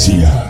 See ya.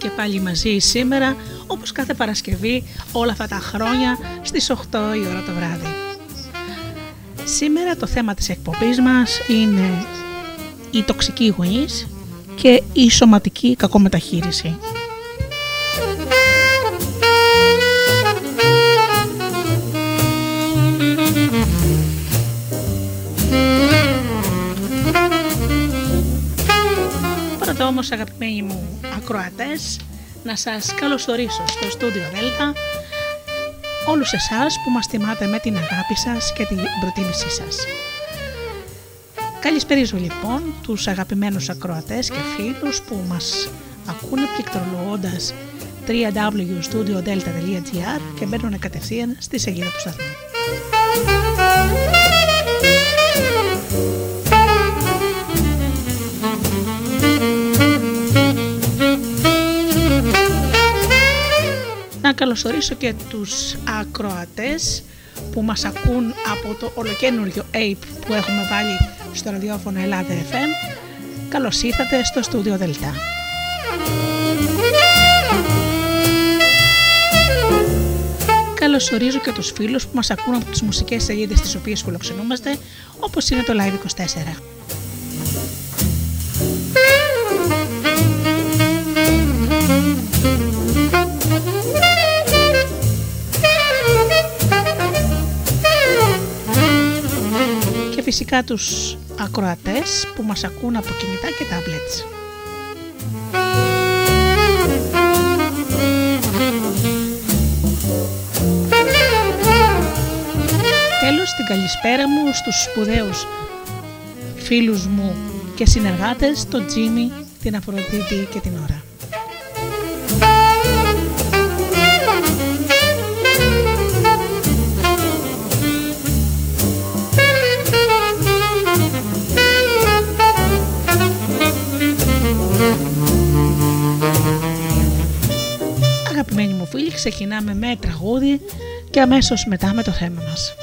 Και πάλι μαζί σήμερα όπως κάθε Παρασκευή όλα αυτά τα χρόνια στις 8 η ώρα το βράδυ. Σήμερα το θέμα της εκπομπής μας είναι η τοξική γονείς και η σωματική κακομεταχείριση. Όμως αγαπημένοι μου ακροατές να σας καλωσορίσω στο στούντιο Δέλτα όλους εσάς που μας τιμάτε με την αγάπη σας και την προτίμησή σας. Καλησπέριζω λοιπόν τους αγαπημένους ακροατές και φίλους που μας ακούνε πληκτρολογώντας www.studiodelta.gr και μπαίνουν κατευθείαν στη σελίδα του σταθμού. Καλωσορίσω και τους ακροατές που μας ακούν από το ολοκένουργιο APE που έχουμε βάλει στο ραδιόφωνο Ελλάδα FM. Καλώς ήρθατε στο στούντιο Δελτά. Καλωσορίζω και τους φίλους που μας ακούν από τις μουσικές σελίδες τις οποίες φιλοξενούμαστε όπως είναι το Live 24. Φυσικά τους ακροατές που μας ακούν από κινητά και tablets. Τέλος την καλησπέρα μου στους σπουδαίους φίλους μου και συνεργάτες, τον Τζίμι, την Αφροδίτη και την Ωρα. Ξεκινάμε με τραγούδι και αμέσως μετά με το θέμα μας.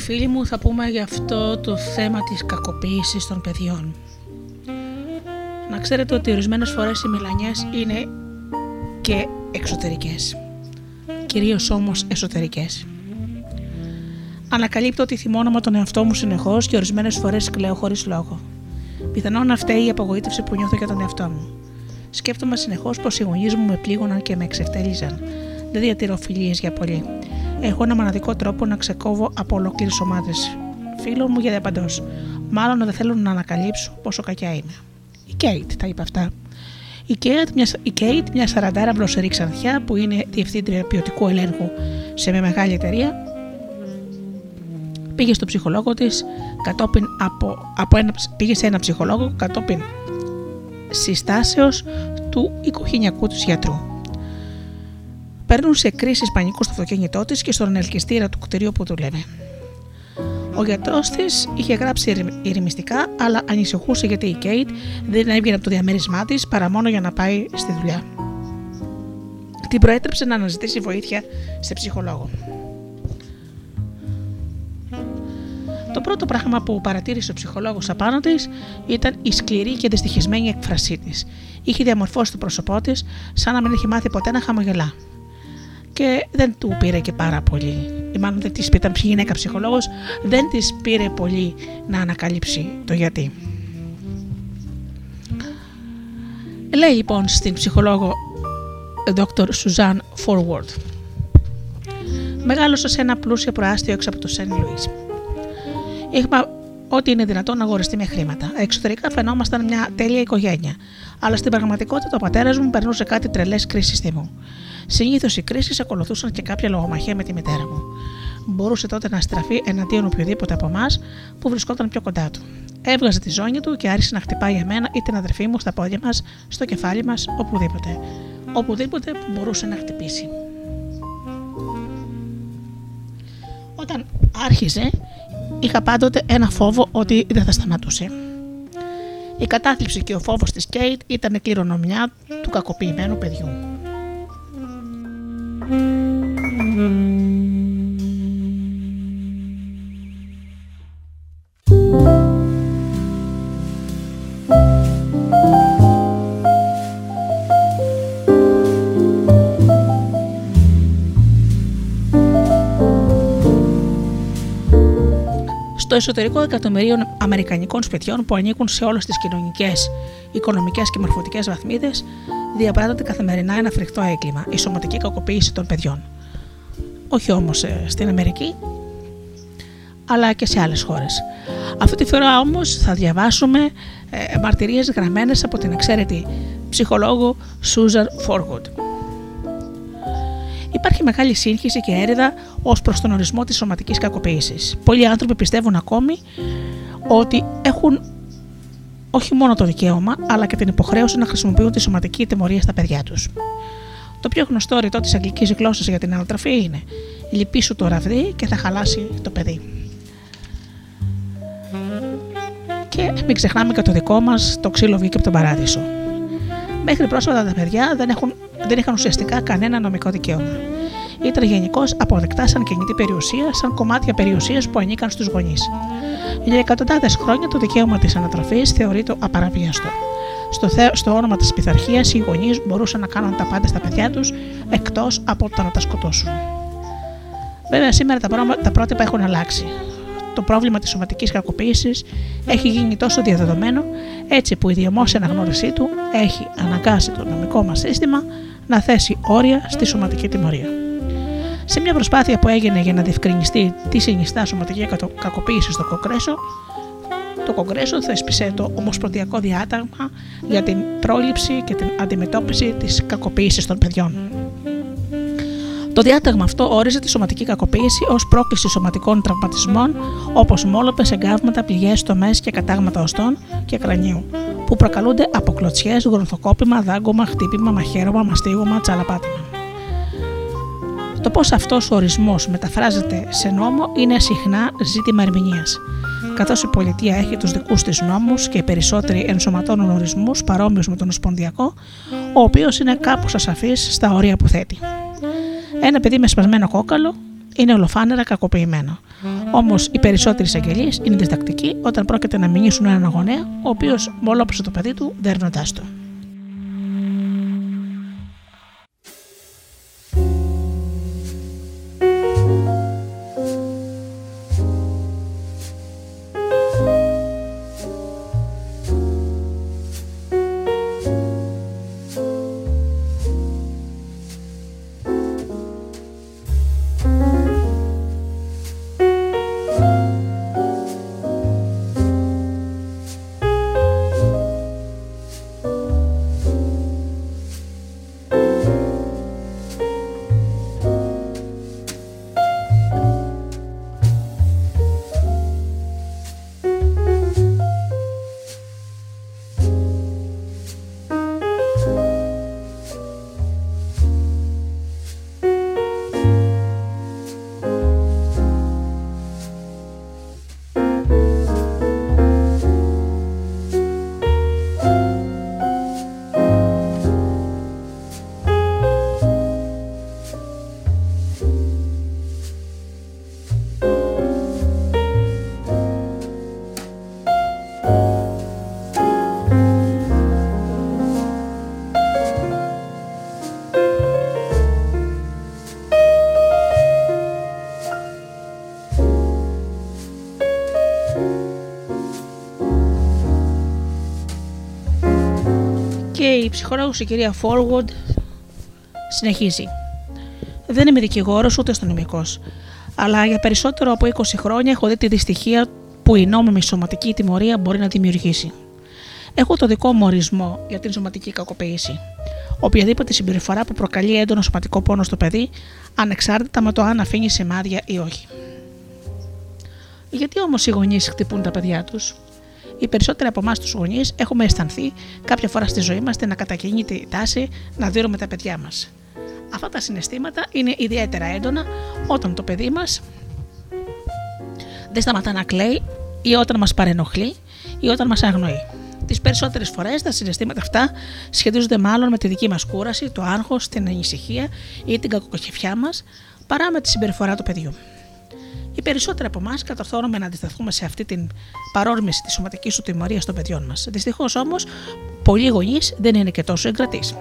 Φίλοι μου θα πούμε για αυτό το θέμα της κακοποίησης των παιδιών. Να ξέρετε ότι ορισμένες φορές οι μιλανιές είναι και εξωτερικές. Κυρίως όμως εσωτερικές. Ανακαλύπτω ότι θυμώνω τον εαυτό μου συνεχώς και ορισμένες φορές κλαίω χωρίς λόγο. Πιθανόν να φταίει η απογοήτευση που νιώθω για τον εαυτό μου. Σκέφτομαι συνεχώς πως οι γονείς μου με πλήγωναν και με εξευτέλιζαν. Δεν διατηρώ φιλίες για πολύ έχω ένα μοναδικό τρόπο να ξεκόβω από ολόκληρε ομάδες φίλων μου για διαπαντός. Μάλλον δεν θέλουν να ανακαλύψω πόσο κακιά είμαι. Η Κέιτ τα είπε αυτά. Η Κέιτ, μια, η Kate, μια σαραντάρα μπλοσερή ξανθιά που είναι διευθύντρια ποιοτικού ελέγχου σε μια μεγάλη εταιρεία, πήγε στο ψυχολόγο της κατόπιν από, από ένα, πήγε σε ένα ψυχολόγο κατόπιν συστάσεως του οικογενειακού του γιατρού παίρνουν σε κρίση πανικού στο αυτοκίνητό της και στον ελκυστήρα του κτηρίου που δουλεύει. Ο γιατρός της είχε γράψει ηρεμιστικά, αλλά ανησυχούσε γιατί η Κέιτ δεν έβγαινε από το διαμέρισμά της παρά μόνο για να πάει στη δουλειά. Την προέτρεψε να αναζητήσει βοήθεια σε ψυχολόγο. Το πρώτο πράγμα που παρατήρησε ο ψυχολόγος απάνω της ήταν η σκληρή και δυστυχισμένη έκφρασή της. Είχε διαμορφώσει το πρόσωπό της σαν να μην έχει μάθει ποτέ να χαμογελά. Και δεν του πήρε και πάρα πολύ. Ή μάλλον δεν της ήταν γυναίκα ψυχολόγος, δεν της πήρε πολύ να ανακαλύψει το γιατί. Λέει λοιπόν στην ψυχολόγο Dr. Suzanne Forward. Μεγάλωσα σε ένα πλούσιο προάστιο έξω από το Σεν Λουίς. Είχα ό,τι είναι δυνατόν να αγοριστεί με χρήματα. Εξωτερικά φαινόμασταν μια τέλεια οικογένεια. Αλλά στην πραγματικότητα ο πατέρας μου περνούσε κάτι τρελές κρίσει θυμού. Συνήθως οι κρίσεις ακολουθούσαν και κάποια λογομαχία με τη μητέρα μου. Μπορούσε τότε να στραφεί εναντίον οποιοδήποτε από εμάς που βρισκόταν πιο κοντά του. Έβγαζε τη ζώνη του και άρχισε να χτυπάει εμένα ή την αδερφή μου στα πόδια μας, στο κεφάλι μας, οπουδήποτε. Οπουδήποτε που μπορούσε να χτυπήσει. Όταν άρχιζε, είχα πάντοτε ένα φόβο ότι δεν θα σταματούσε. Η κατάθλιψη και ο φόβος της Κέιτ ήταν η κληρονομιά του κακοποιημένου παιδιού. Στο εσωτερικό εκατομμυρίων Αμερικανικών σπιτιών που ανήκουν σε όλες τις κοινωνικές, οικονομικές και μορφωτικές βαθμίδες, διαπράττεται καθημερινά ένα φρικτό έγκλημα, η σωματική κακοποίηση των παιδιών. Όχι όμως ε, στην Αμερική, αλλά και σε άλλες χώρες. Αυτή τη φορά όμως θα διαβάσουμε ε, μαρτυρίες γραμμένες από την εξαίρετη ψυχολόγο Σούζαρ Φόργοντ. Υπάρχει μεγάλη σύγχυση και έρηδα ως προς τον ορισμό της σωματικής κακοποίησης. Πολλοί άνθρωποι πιστεύουν ακόμη ότι έχουν όχι μόνο το δικαίωμα, αλλά και την υποχρέωση να χρησιμοποιούν τη σωματική τιμωρία στα παιδιά τους. Το πιο γνωστό ρητό της αγγλικής γλώσσας για την ανατροφή είναι Λυπήσου το ραβδί και θα χαλάσει το παιδί. Και μην ξεχνάμε και το δικό μας το ξύλο βγήκε από τον παράδεισο. Μέχρι πρόσφατα τα παιδιά δεν, έχουν, δεν είχαν ουσιαστικά κανένα νομικό δικαίωμα. Ήταν γενικώς αποδεκτά σαν κινητή περιουσίας, σαν κομμάτια περιουσίας που ανήκαν στους γονείς. Για εκατοντάδες χρόνια το δικαίωμα της ανατροφής θεωρείται απαραβίαστο. Στο, θε, στο όνομα της πειθαρχίας, οι γονείς μπορούσαν να κάνουν τα πάντα στα παιδιά τους εκτός από το να τα σκοτώσουν. Βέβαια, σήμερα τα, τα πρότυπα έχουν αλλάξει το πρόβλημα της σωματικής κακοποίησης έχει γίνει τόσο διαδεδομένο έτσι που η διαμόρφωση αναγνώρισή του έχει αναγκάσει το νομικό μας σύστημα να θέσει όρια στη σωματική τιμωρία. Σε μια προσπάθεια που έγινε για να διευκρινιστεί τι συνιστά σωματική κακοποίηση στο Κογκρέσο, το Κογκρέσο θέσπισε το Ομοσπονδιακό Διάταγμα για την πρόληψη και την αντιμετώπιση της κακοποίησης των παιδιών. Το διάταγμα αυτό όριζε τη σωματική κακοποίηση ως πρόκληση σωματικών τραυματισμών όπως μόλοπες, εγκάβματα, πληγές, τομέ και κατάγματα οστών και κρανίου, που προκαλούνται από κλωτσιές, γροθοκόπημα, δάγκωμα, χτύπημα, μαχαίρωμα, μαστίγωμα, τσαλαπάτημα. Το πώς αυτός ο ορισμός μεταφράζεται σε νόμο είναι συχνά ζήτημα ερμηνείας. Καθώς η πολιτεία έχει τους δικούς της νόμους και οι περισσότεροι ενσωματώνουν ορισμούς παρόμοιους με τον Οσπονδιακό, ο οποίος είναι κάπως ασαφής στα όρια που θέτει. Ένα παιδί με σπασμένο κόκαλο είναι ολοφάνερα κακοποιημένο. Όμως οι περισσότεροι εισαγγελίες είναι διστακτικοί όταν πρόκειται να μηνύσουν έναν αγωνέα, ο οποίος μολόψε το παιδί του δέρνοντάς το. Η ψυχολόγος η κυρία Φόργοντ συνεχίζει. Δεν είμαι δικηγόρος ούτε αστυνομικός, αλλά για περισσότερο από 20 χρόνια έχω δει τη δυστυχία που η νόμιμη σωματική τιμωρία μπορεί να δημιουργήσει. Έχω το δικό μου ορισμό για την σωματική κακοποίηση. Οποιαδήποτε συμπεριφορά που προκαλεί έντονο σωματικό πόνο στο παιδί, ανεξάρτητα με το αν αφήνει σημάδια ή όχι. Γιατί όμως οι γονείς χτυπούν τα παιδιά τους, οι περισσότεροι από εμάς τους γονείς έχουμε αισθανθεί κάποια φορά στη ζωή μας την ακατακίνητη τάση να δίνουμε τα παιδιά μας. Αυτά τα συναισθήματα είναι ιδιαίτερα έντονα όταν το παιδί μας δεν σταματά να κλαίει ή όταν μας παρενοχλεί ή όταν μας αγνοεί. Τις περισσότερες φορές τα συναισθήματα αυτά σχετίζονται μάλλον με τη δική μας κούραση, το άγχος, την ανησυχία ή την κακοκοχεφιά μας παρά με τη συμπεριφορά του παιδιού. Οι περισσότεροι από εμάς κατορθώνουμε να αντισταθούμε σε αυτή την παρόρμηση της σωματικής του τιμωρίας των παιδιών μας. Δυστυχώς όμως, πολλοί γονείς δεν είναι και τόσο εγκρατείς.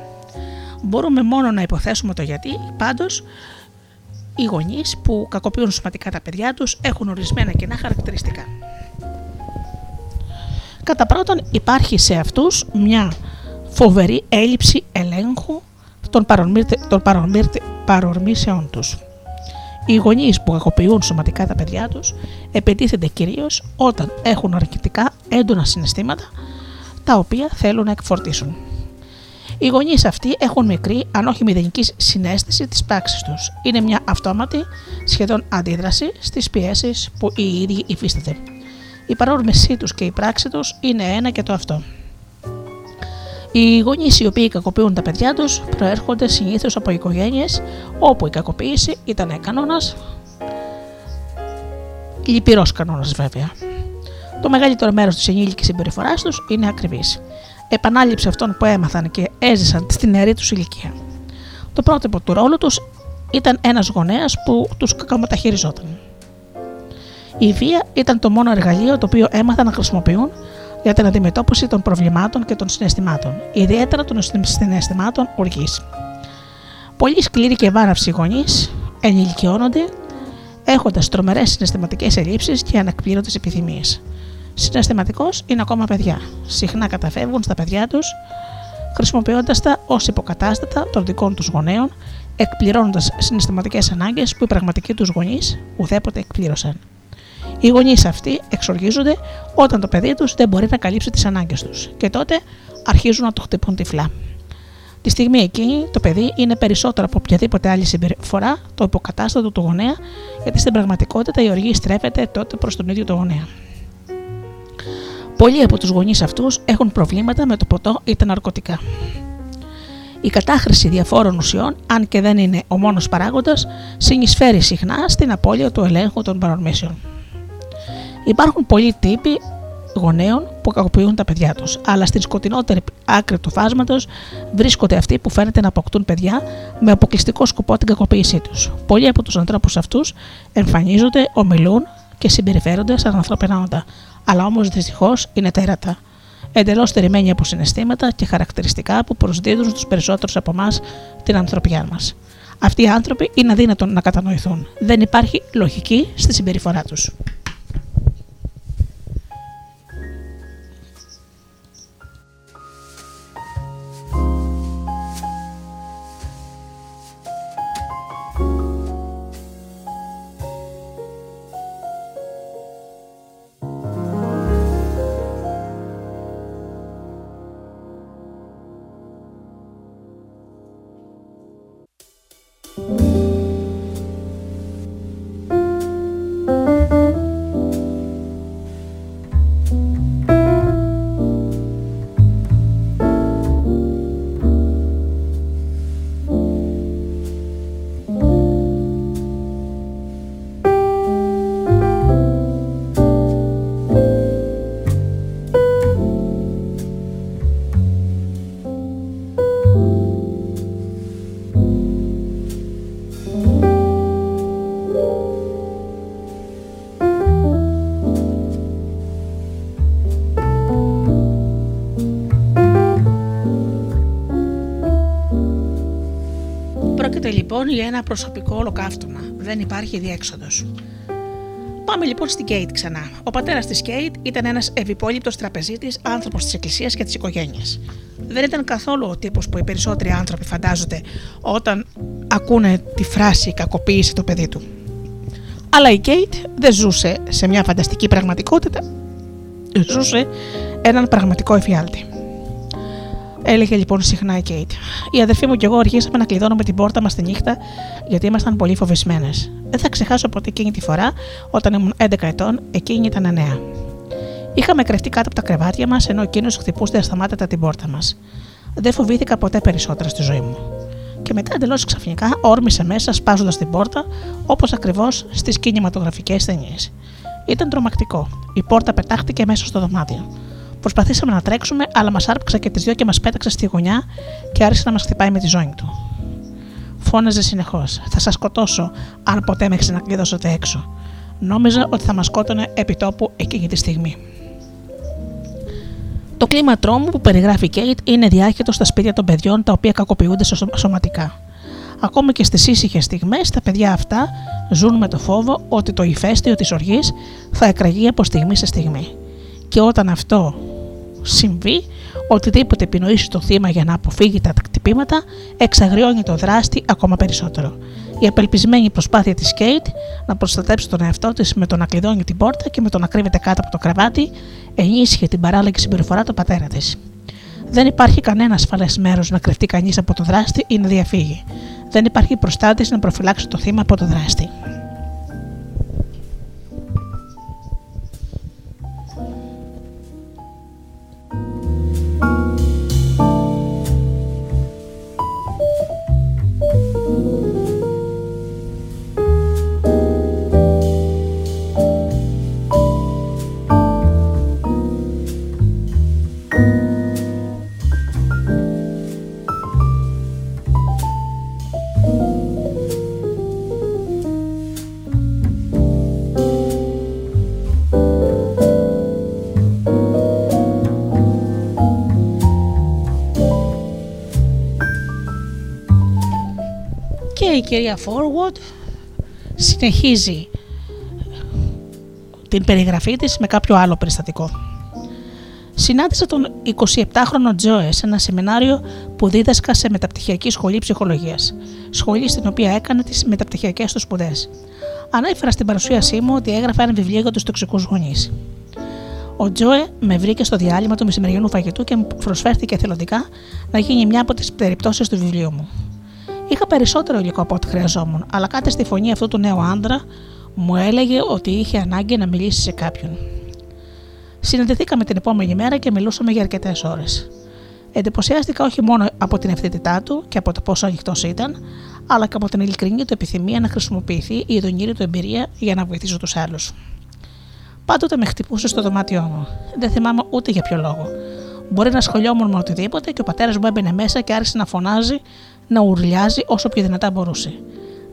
Μπορούμε μόνο να υποθέσουμε το γιατί, πάντως οι γονείς που κακοποιούν σωματικά τα παιδιά τους έχουν ορισμένα κοινά χαρακτηριστικά. Κατά πρώτον, υπάρχει σε αυτούς μια φοβερή έλλειψη ελέγχου των, των παρορμήσεών τους. Οι γονείς που κακοποιούν σωματικά τα παιδιά τους επιτίθενται κυρίως όταν έχουν αρκετικά έντονα συναισθήματα τα οποία θέλουν να εκφορτήσουν. Οι γονείς αυτοί έχουν μικρή, αν όχι μηδενική συνέστηση της πράξης τους. Είναι μια αυτόματη, σχεδόν αντίδραση στις πιέσεις που οι ίδιοι υφίσταται. Η παρόρμησή τους και η πράξη τους είναι ένα και το αυτό. Οι γονείς οι οποίοι κακοποιούν τα παιδιά τους προέρχονται συνήθως από οικογένειες όπου η κακοποίηση ήταν κανόνας. Λυπηρός κανόνας βέβαια. Το μεγαλύτερο μέρος της ενήλικης συμπεριφοράς τους είναι ακριβής. Επανάληψη αυτών που έμαθαν και έζησαν στην νεαρή τους ηλικία. Το πρότυπο του ρόλου τους ήταν ένας γονέας που τους κακομεταχειριζόταν. Η βία ήταν το μόνο εργαλείο το οποίο έμαθαν να χρησιμοποιούν για την αντιμετώπιση των προβλημάτων και των συναισθημάτων, ιδιαίτερα των συναισθημάτων οργής. Πολλοί σκληροί και βάναυσοι γονείς ενηλικιώνονται έχοντας τρομερές συναισθηματικές ελλείψεις και ανακπλήρωτε επιθυμίες. Συναισθηματικώ είναι ακόμα παιδιά. Συχνά καταφεύγουν στα παιδιά τους, χρησιμοποιώντας τα ως υποκατάστατα των δικών τους γονέων, εκπληρώνοντας συναισθηματικές ανάγκες που οι πραγματικοί τους γονείς ουδέποτε εκπλήρωσαν. Οι γονείς αυτοί εξοργίζονται όταν το παιδί τους δεν μπορεί να καλύψει τις ανάγκες τους και τότε αρχίζουν να το χτυπούν τυφλά. Τη στιγμή εκείνη το παιδί είναι περισσότερο από οποιαδήποτε άλλη συμπεριφορά το υποκατάστατο του γονέα, γιατί στην πραγματικότητα η οργή στρέφεται τότε προς τον ίδιο τον γονέα. Πολλοί από τους γονείς αυτούς έχουν προβλήματα με το ποτό ή τα ναρκωτικά. Η κατάχρηση διαφόρων ουσιών, αν και δεν είναι ο μόνος παράγοντας, συνεισφέρει συχνά στην απώλεια του ελέγχου των παρορμήσεων. Υπάρχουν πολλοί τύποι γονέων που κακοποιούν τα παιδιά τους, αλλά στην σκοτεινότερη άκρη του φάσματος βρίσκονται αυτοί που φαίνεται να αποκτούν παιδιά με αποκλειστικό σκοπό την κακοποίησή τους. Πολλοί από τους ανθρώπους αυτούς εμφανίζονται, ομιλούν και συμπεριφέρονται σαν ανθρώπινα όντα, αλλά όμως δυστυχώς είναι τέρατα. Εντελώς στερημένοι από συναισθήματα και χαρακτηριστικά που προσδίδουν στους περισσότερους από εμάς την ανθρωπιά μας. Αυτοί οι άνθρωποι είναι αδύνατον να κατανοηθούν. Δεν υπάρχει λογική στη συμπεριφορά τους. Λοιπόν για ένα προσωπικό ολοκαύτωμα. Δεν υπάρχει διέξοδος. Πάμε λοιπόν στην Κέιτ ξανά. Ο πατέρας της Κέιτ ήταν ένας ευυπόλοιπτο τραπεζίτης, άνθρωπος της Εκκλησίας και της οικογένειας. Δεν ήταν καθόλου ο τύπος που οι περισσότεροι άνθρωποι φαντάζονται όταν ακούνε τη φράση κακοποίησε το παιδί του. Αλλά η Κέιτ δεν ζούσε σε μια φανταστική πραγματικότητα, ζούσε έναν πραγματικό εφιάλτη. Έλεγε λοιπόν συχνά η Κέιτ. Η αδερφή μου και εγώ αρχίσαμε να κλειδώνουμε την πόρτα μας τη νύχτα γιατί ήμασταν πολύ φοβισμένες. Δεν θα ξεχάσω ποτέ εκείνη τη φορά, όταν ήμουν 11 ετών, εκείνη ήταν 9. Είχαμε κρεφτεί κάτω από τα κρεβάτια μας ενώ εκείνος χτυπούσε ασταμάτητα την πόρτα μας. Δεν φοβήθηκα ποτέ περισσότερα στη ζωή μου. Και μετά εντελώς ξαφνικά όρμησε μέσα σπάζοντας την πόρτα όπως ακριβώς στις κινηματογραφικές ταινίες. Ήταν τρομακτικό. Η πόρτα πετάχτηκε μέσα στο δωμάτιο. Προσπαθήσαμε να τρέξουμε, αλλά μας άρπαξε και τις δυο και μας πέταξε στη γωνιά και άρχισε να μας χτυπάει με τη ζώνη του. Φώναζε συνεχώς: Θα σας σκοτώσω, αν ποτέ με ξανακλειδώσετε έξω. Νόμιζα ότι θα μας σκότωνε επί τόπου εκείνη τη στιγμή. Το κλίμα τρόμου που περιγράφει η Κέιτ είναι διάχυτο στα σπίτια των παιδιών τα οποία κακοποιούνται σωματικά. Ακόμη και στις ήσυχες στιγμές, τα παιδιά αυτά ζουν με το φόβο ότι το ηφαίστειο της οργής θα εκραγεί από στιγμή σε στιγμή. Και όταν αυτό συμβεί, οτιδήποτε επινοήσει το θύμα για να αποφύγει τα κτυπήματα, εξαγριώνει το δράστη ακόμα περισσότερο. Η απελπισμένη προσπάθεια της Κέιτ να προστατέψει τον εαυτό της με το να κλειδώνει την πόρτα και με το να κρύβεται κάτω από το κρεβάτι ενίσχυε την παράλληλη συμπεριφορά του πατέρα της. Δεν υπάρχει κανένα ασφαλές μέρος να κρυφτεί κανείς από το δράστη ή να διαφύγει. Δεν υπάρχει προστάτης να προφυλάξει το θύμα από το δράστη. Η κυρία Forward συνεχίζει την περιγραφή της με κάποιο άλλο περιστατικό. Συνάντησα τον 27χρονο Τζόε σε ένα σεμινάριο που δίδασκα σε μεταπτυχιακή σχολή ψυχολογίας, σχολή στην οποία έκανε τις μεταπτυχιακές του σπουδές. Ανέφερα στην παρουσίασή μου ότι έγραφα ένα βιβλίο για τους τοξικούς γονείς. Ο Τζόε με βρήκε στο διάλειμμα του μεσημεριανού φαγητού και μου προσφέρθηκε εθελοντικά να γίνει μια από τις περιπτώσεις του βιβλίου μου. Είχα περισσότερο υλικό από ό,τι χρειαζόμουν, αλλά κάτι στη φωνή αυτού του νέου άντρα μου έλεγε ότι είχε ανάγκη να μιλήσει σε κάποιον. Συναντηθήκαμε την επόμενη μέρα και μιλούσαμε για αρκετές ώρες. Εντυπωσιάστηκα όχι μόνο από την ευθύτητά του και από το πόσο ανοιχτός ήταν, αλλά και από την ειλικρινή του επιθυμία να χρησιμοποιηθεί η ειδονήρη του εμπειρία για να βοηθήσω τους άλλους. Πάντοτε με χτυπούσε στο δωμάτιό μου. Δεν θυμάμαι ούτε για ποιο λόγο. Μπορεί να σχολιόμουν με οτιδήποτε και ο πατέρας μου έμπαινε μέσα και άρχισε να φωνάζει να ουρλιάζει όσο πιο δυνατά μπορούσε.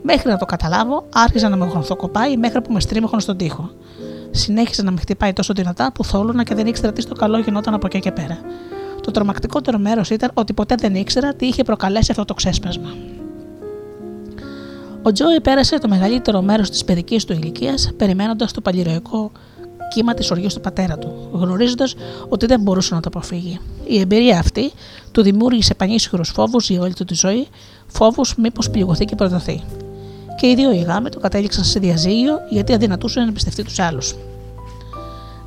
Μέχρι να το καταλάβω, άρχιζα να με γροθοκοπάει μέχρι που με στρίμωχαν στον τοίχο. Συνέχισε να με χτυπάει τόσο δυνατά που θόλωνα και δεν ήξερα τι στο καλό γινόταν από εκεί και πέρα. Το τρομακτικότερο μέρος ήταν ότι ποτέ δεν ήξερα τι είχε προκαλέσει αυτό το ξέσπασμα. Ο Τζόι πέρασε το μεγαλύτερο μέρος της παιδικής του ηλικίας περιμένοντας το παλιροϊκό κύμα της οργή του πατέρα του, γνωρίζοντας ότι δεν μπορούσε να το αποφύγει. Η εμπειρία αυτή του δημιούργησε πανίσχυρους φόβους για όλη του τη ζωή, φόβους μήπως πληγωθεί και προδοθεί. Και οι δύο οι γάμοι του κατέληξαν σε διαζύγιο γιατί αδυνατούσε να εμπιστευτεί τους άλλους.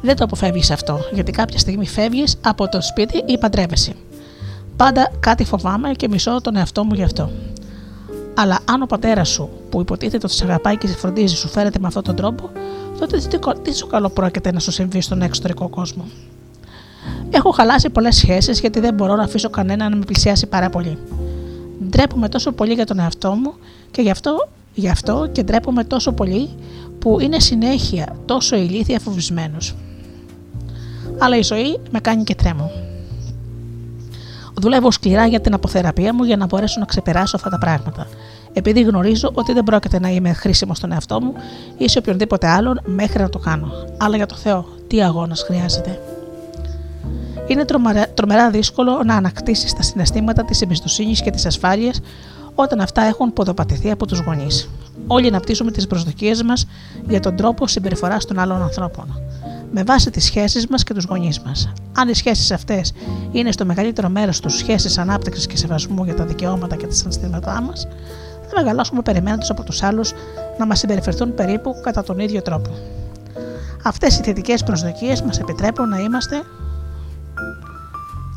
Δεν το αποφεύγεις αυτό, γιατί κάποια στιγμή φεύγεις από το σπίτι ή παντρεύεσαι. Πάντα κάτι φοβάμαι και μισώ τον εαυτό μου γι' αυτό. Αλλά αν ο πατέρας σου, που υποτίθεται ότι σε αγαπάει και σε φροντίζει, σου φέρεται με αυτόν τον τρόπο, τότε τι σου καλό πρόκειται να σου συμβεί στον εξωτερικό κόσμο; Έχω χαλάσει πολλές σχέσεις γιατί δεν μπορώ να αφήσω κανένα να με πλησιάσει πάρα πολύ. Ντρέπομαι τόσο πολύ για τον εαυτό μου και γι' αυτό, γι αυτό και ντρέπομαι τόσο πολύ που είναι συνέχεια τόσο ηλίθια φοβισμένος. Αλλά η ζωή με κάνει και τρέμω. Δουλεύω σκληρά για την αποθεραπεία μου για να μπορέσω να ξεπεράσω αυτά τα πράγματα επειδή γνωρίζω ότι δεν πρόκειται να είμαι χρήσιμο στον εαυτό μου ή σε οποιονδήποτε άλλον μέχρι να το κάνω. Αλλά για το Θεό, τι αγώνας χρειάζεται; Είναι τρομερά δύσκολο να ανακτήσεις τα συναισθήματα της εμπιστοσύνης και της ασφάλειας όταν αυτά έχουν ποδοπατηθεί από τους γονείς. όλοι αναπτύσσουμε τις προσδοκίες μας για τον τρόπο συμπεριφοράς των άλλων ανθρώπων. Με βάση τις σχέσεις μας και τους γονείς μας. Αν οι σχέσεις αυτές είναι στο μεγαλύτερο μέρος τους σχέσεις ανάπτυξης και σεβασμού για τα δικαιώματα και τα συναισθήματά μας, θα μεγαλώσουμε περιμένοντας από τους άλλους να μας συμπεριφερθούν περίπου κατά τον ίδιο τρόπο. Αυτές οι θετικές προσδοκίες μας επιτρέπουν να είμαστε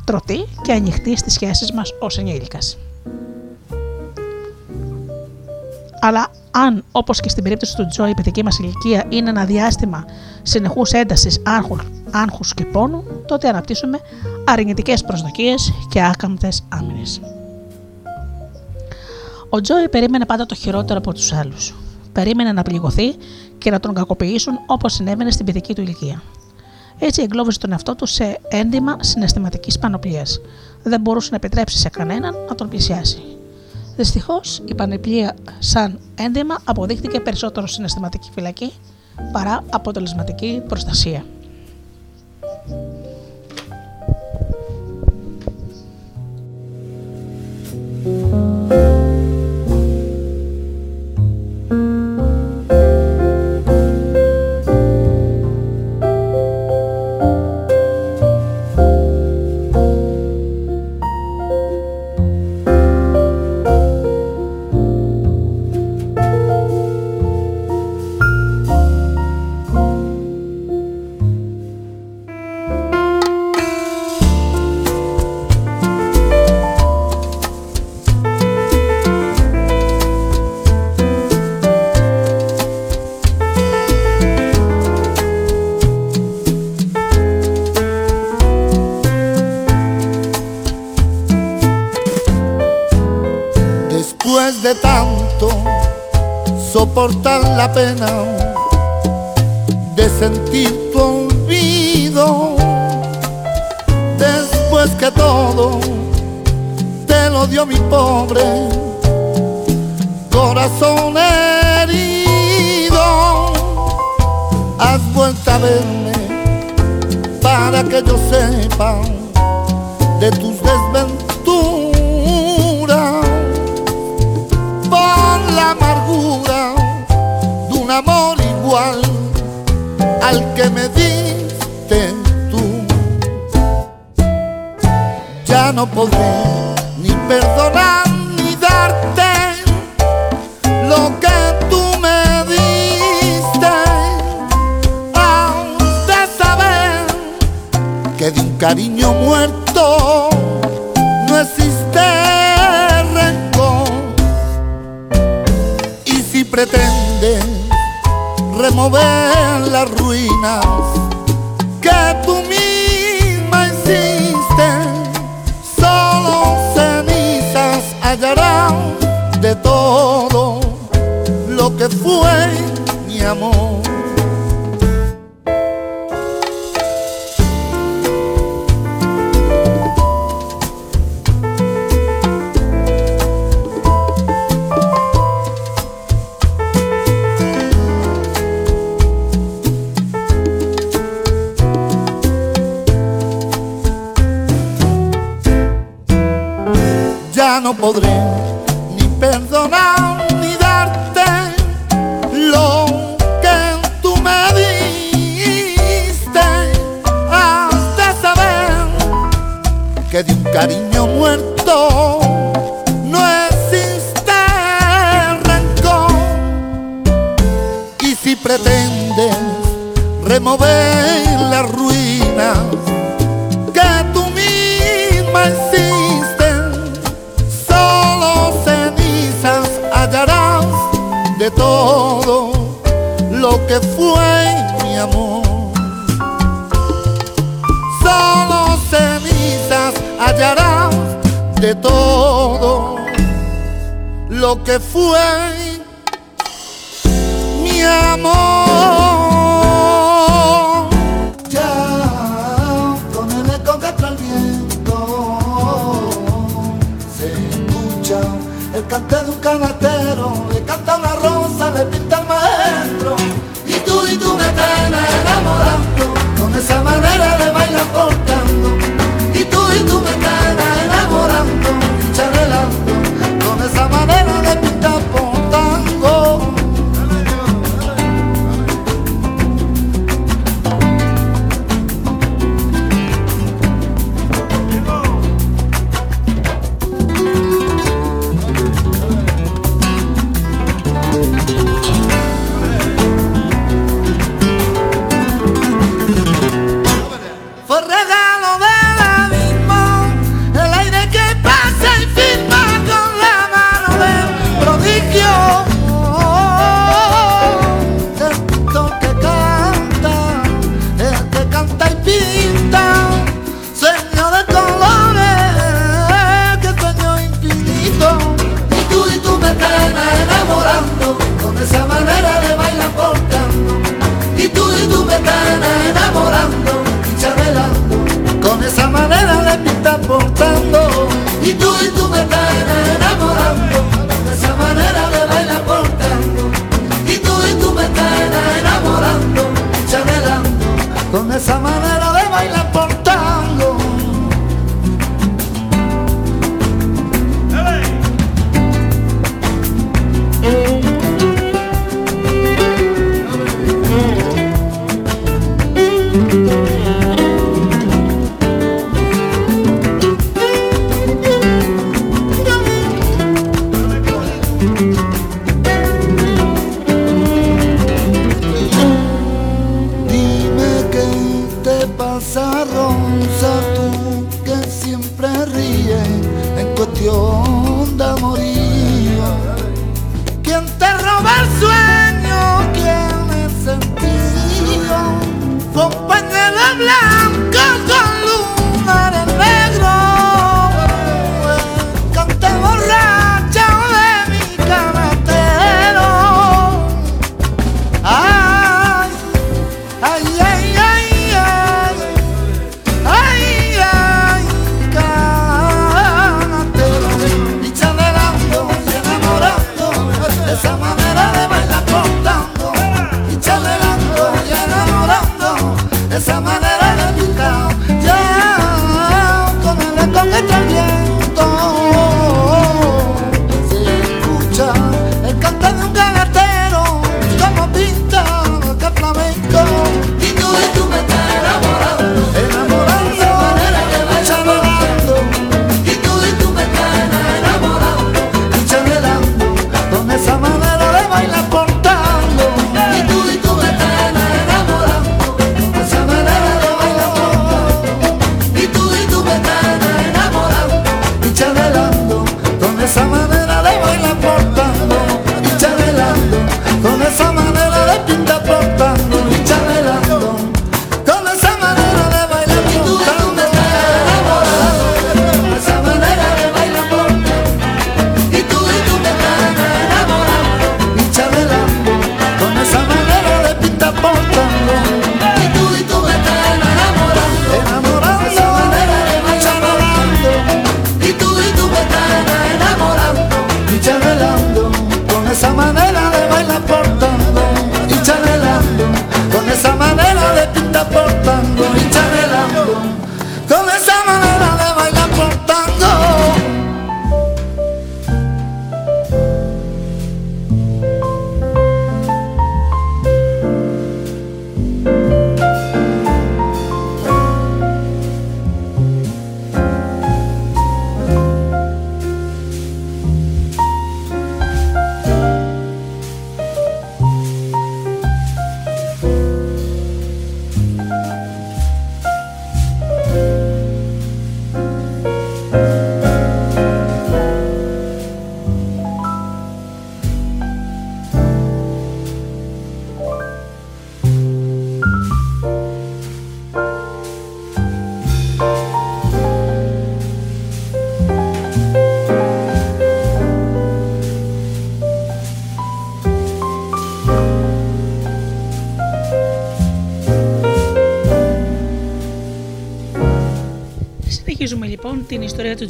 τρωτοί και ανοιχτοί στις σχέσεις μας ως ενήλικας. Αλλά αν, όπως και στην περίπτωση του Τζο, η παιδική μας ηλικία είναι ένα διάστημα συνεχούς έντασης, άγχους και πόνου, τότε αναπτύσσουμε αρνητικές προσδοκίες και άκαμπτες άμυνες. Ο Τζόι περίμενε πάντα το χειρότερο από τους άλλους. Περίμενε να πληγωθεί και να τον κακοποιήσουν όπως συνέβαινε στην παιδική του ηλικία. Έτσι εγκλώβησε τον εαυτό του σε έντιμα συναισθηματικής πανοπλίας. Δεν μπορούσε να επιτρέψει σε κανέναν να τον πλησιάσει. Δυστυχώς, η πανεπλία σαν έντιμα αποδείχθηκε περισσότερο συναισθηματική φυλακή παρά αποτελεσματική προστασία. Soportar la pena de sentir tu olvido. Después que todo te lo dio mi pobre corazón herido, has vuelto a verme para que yo sepa de tus No podré ni perdonar amor. Solo cenizas hallarás de todo lo que fue mi amor. cante de un canatero, le canta una rosa, le pinta Y tú y tú me estás enamorando, de esa manera de bailar por tango. Y tú y tú me estás enamorando, chanelando, con esa manera.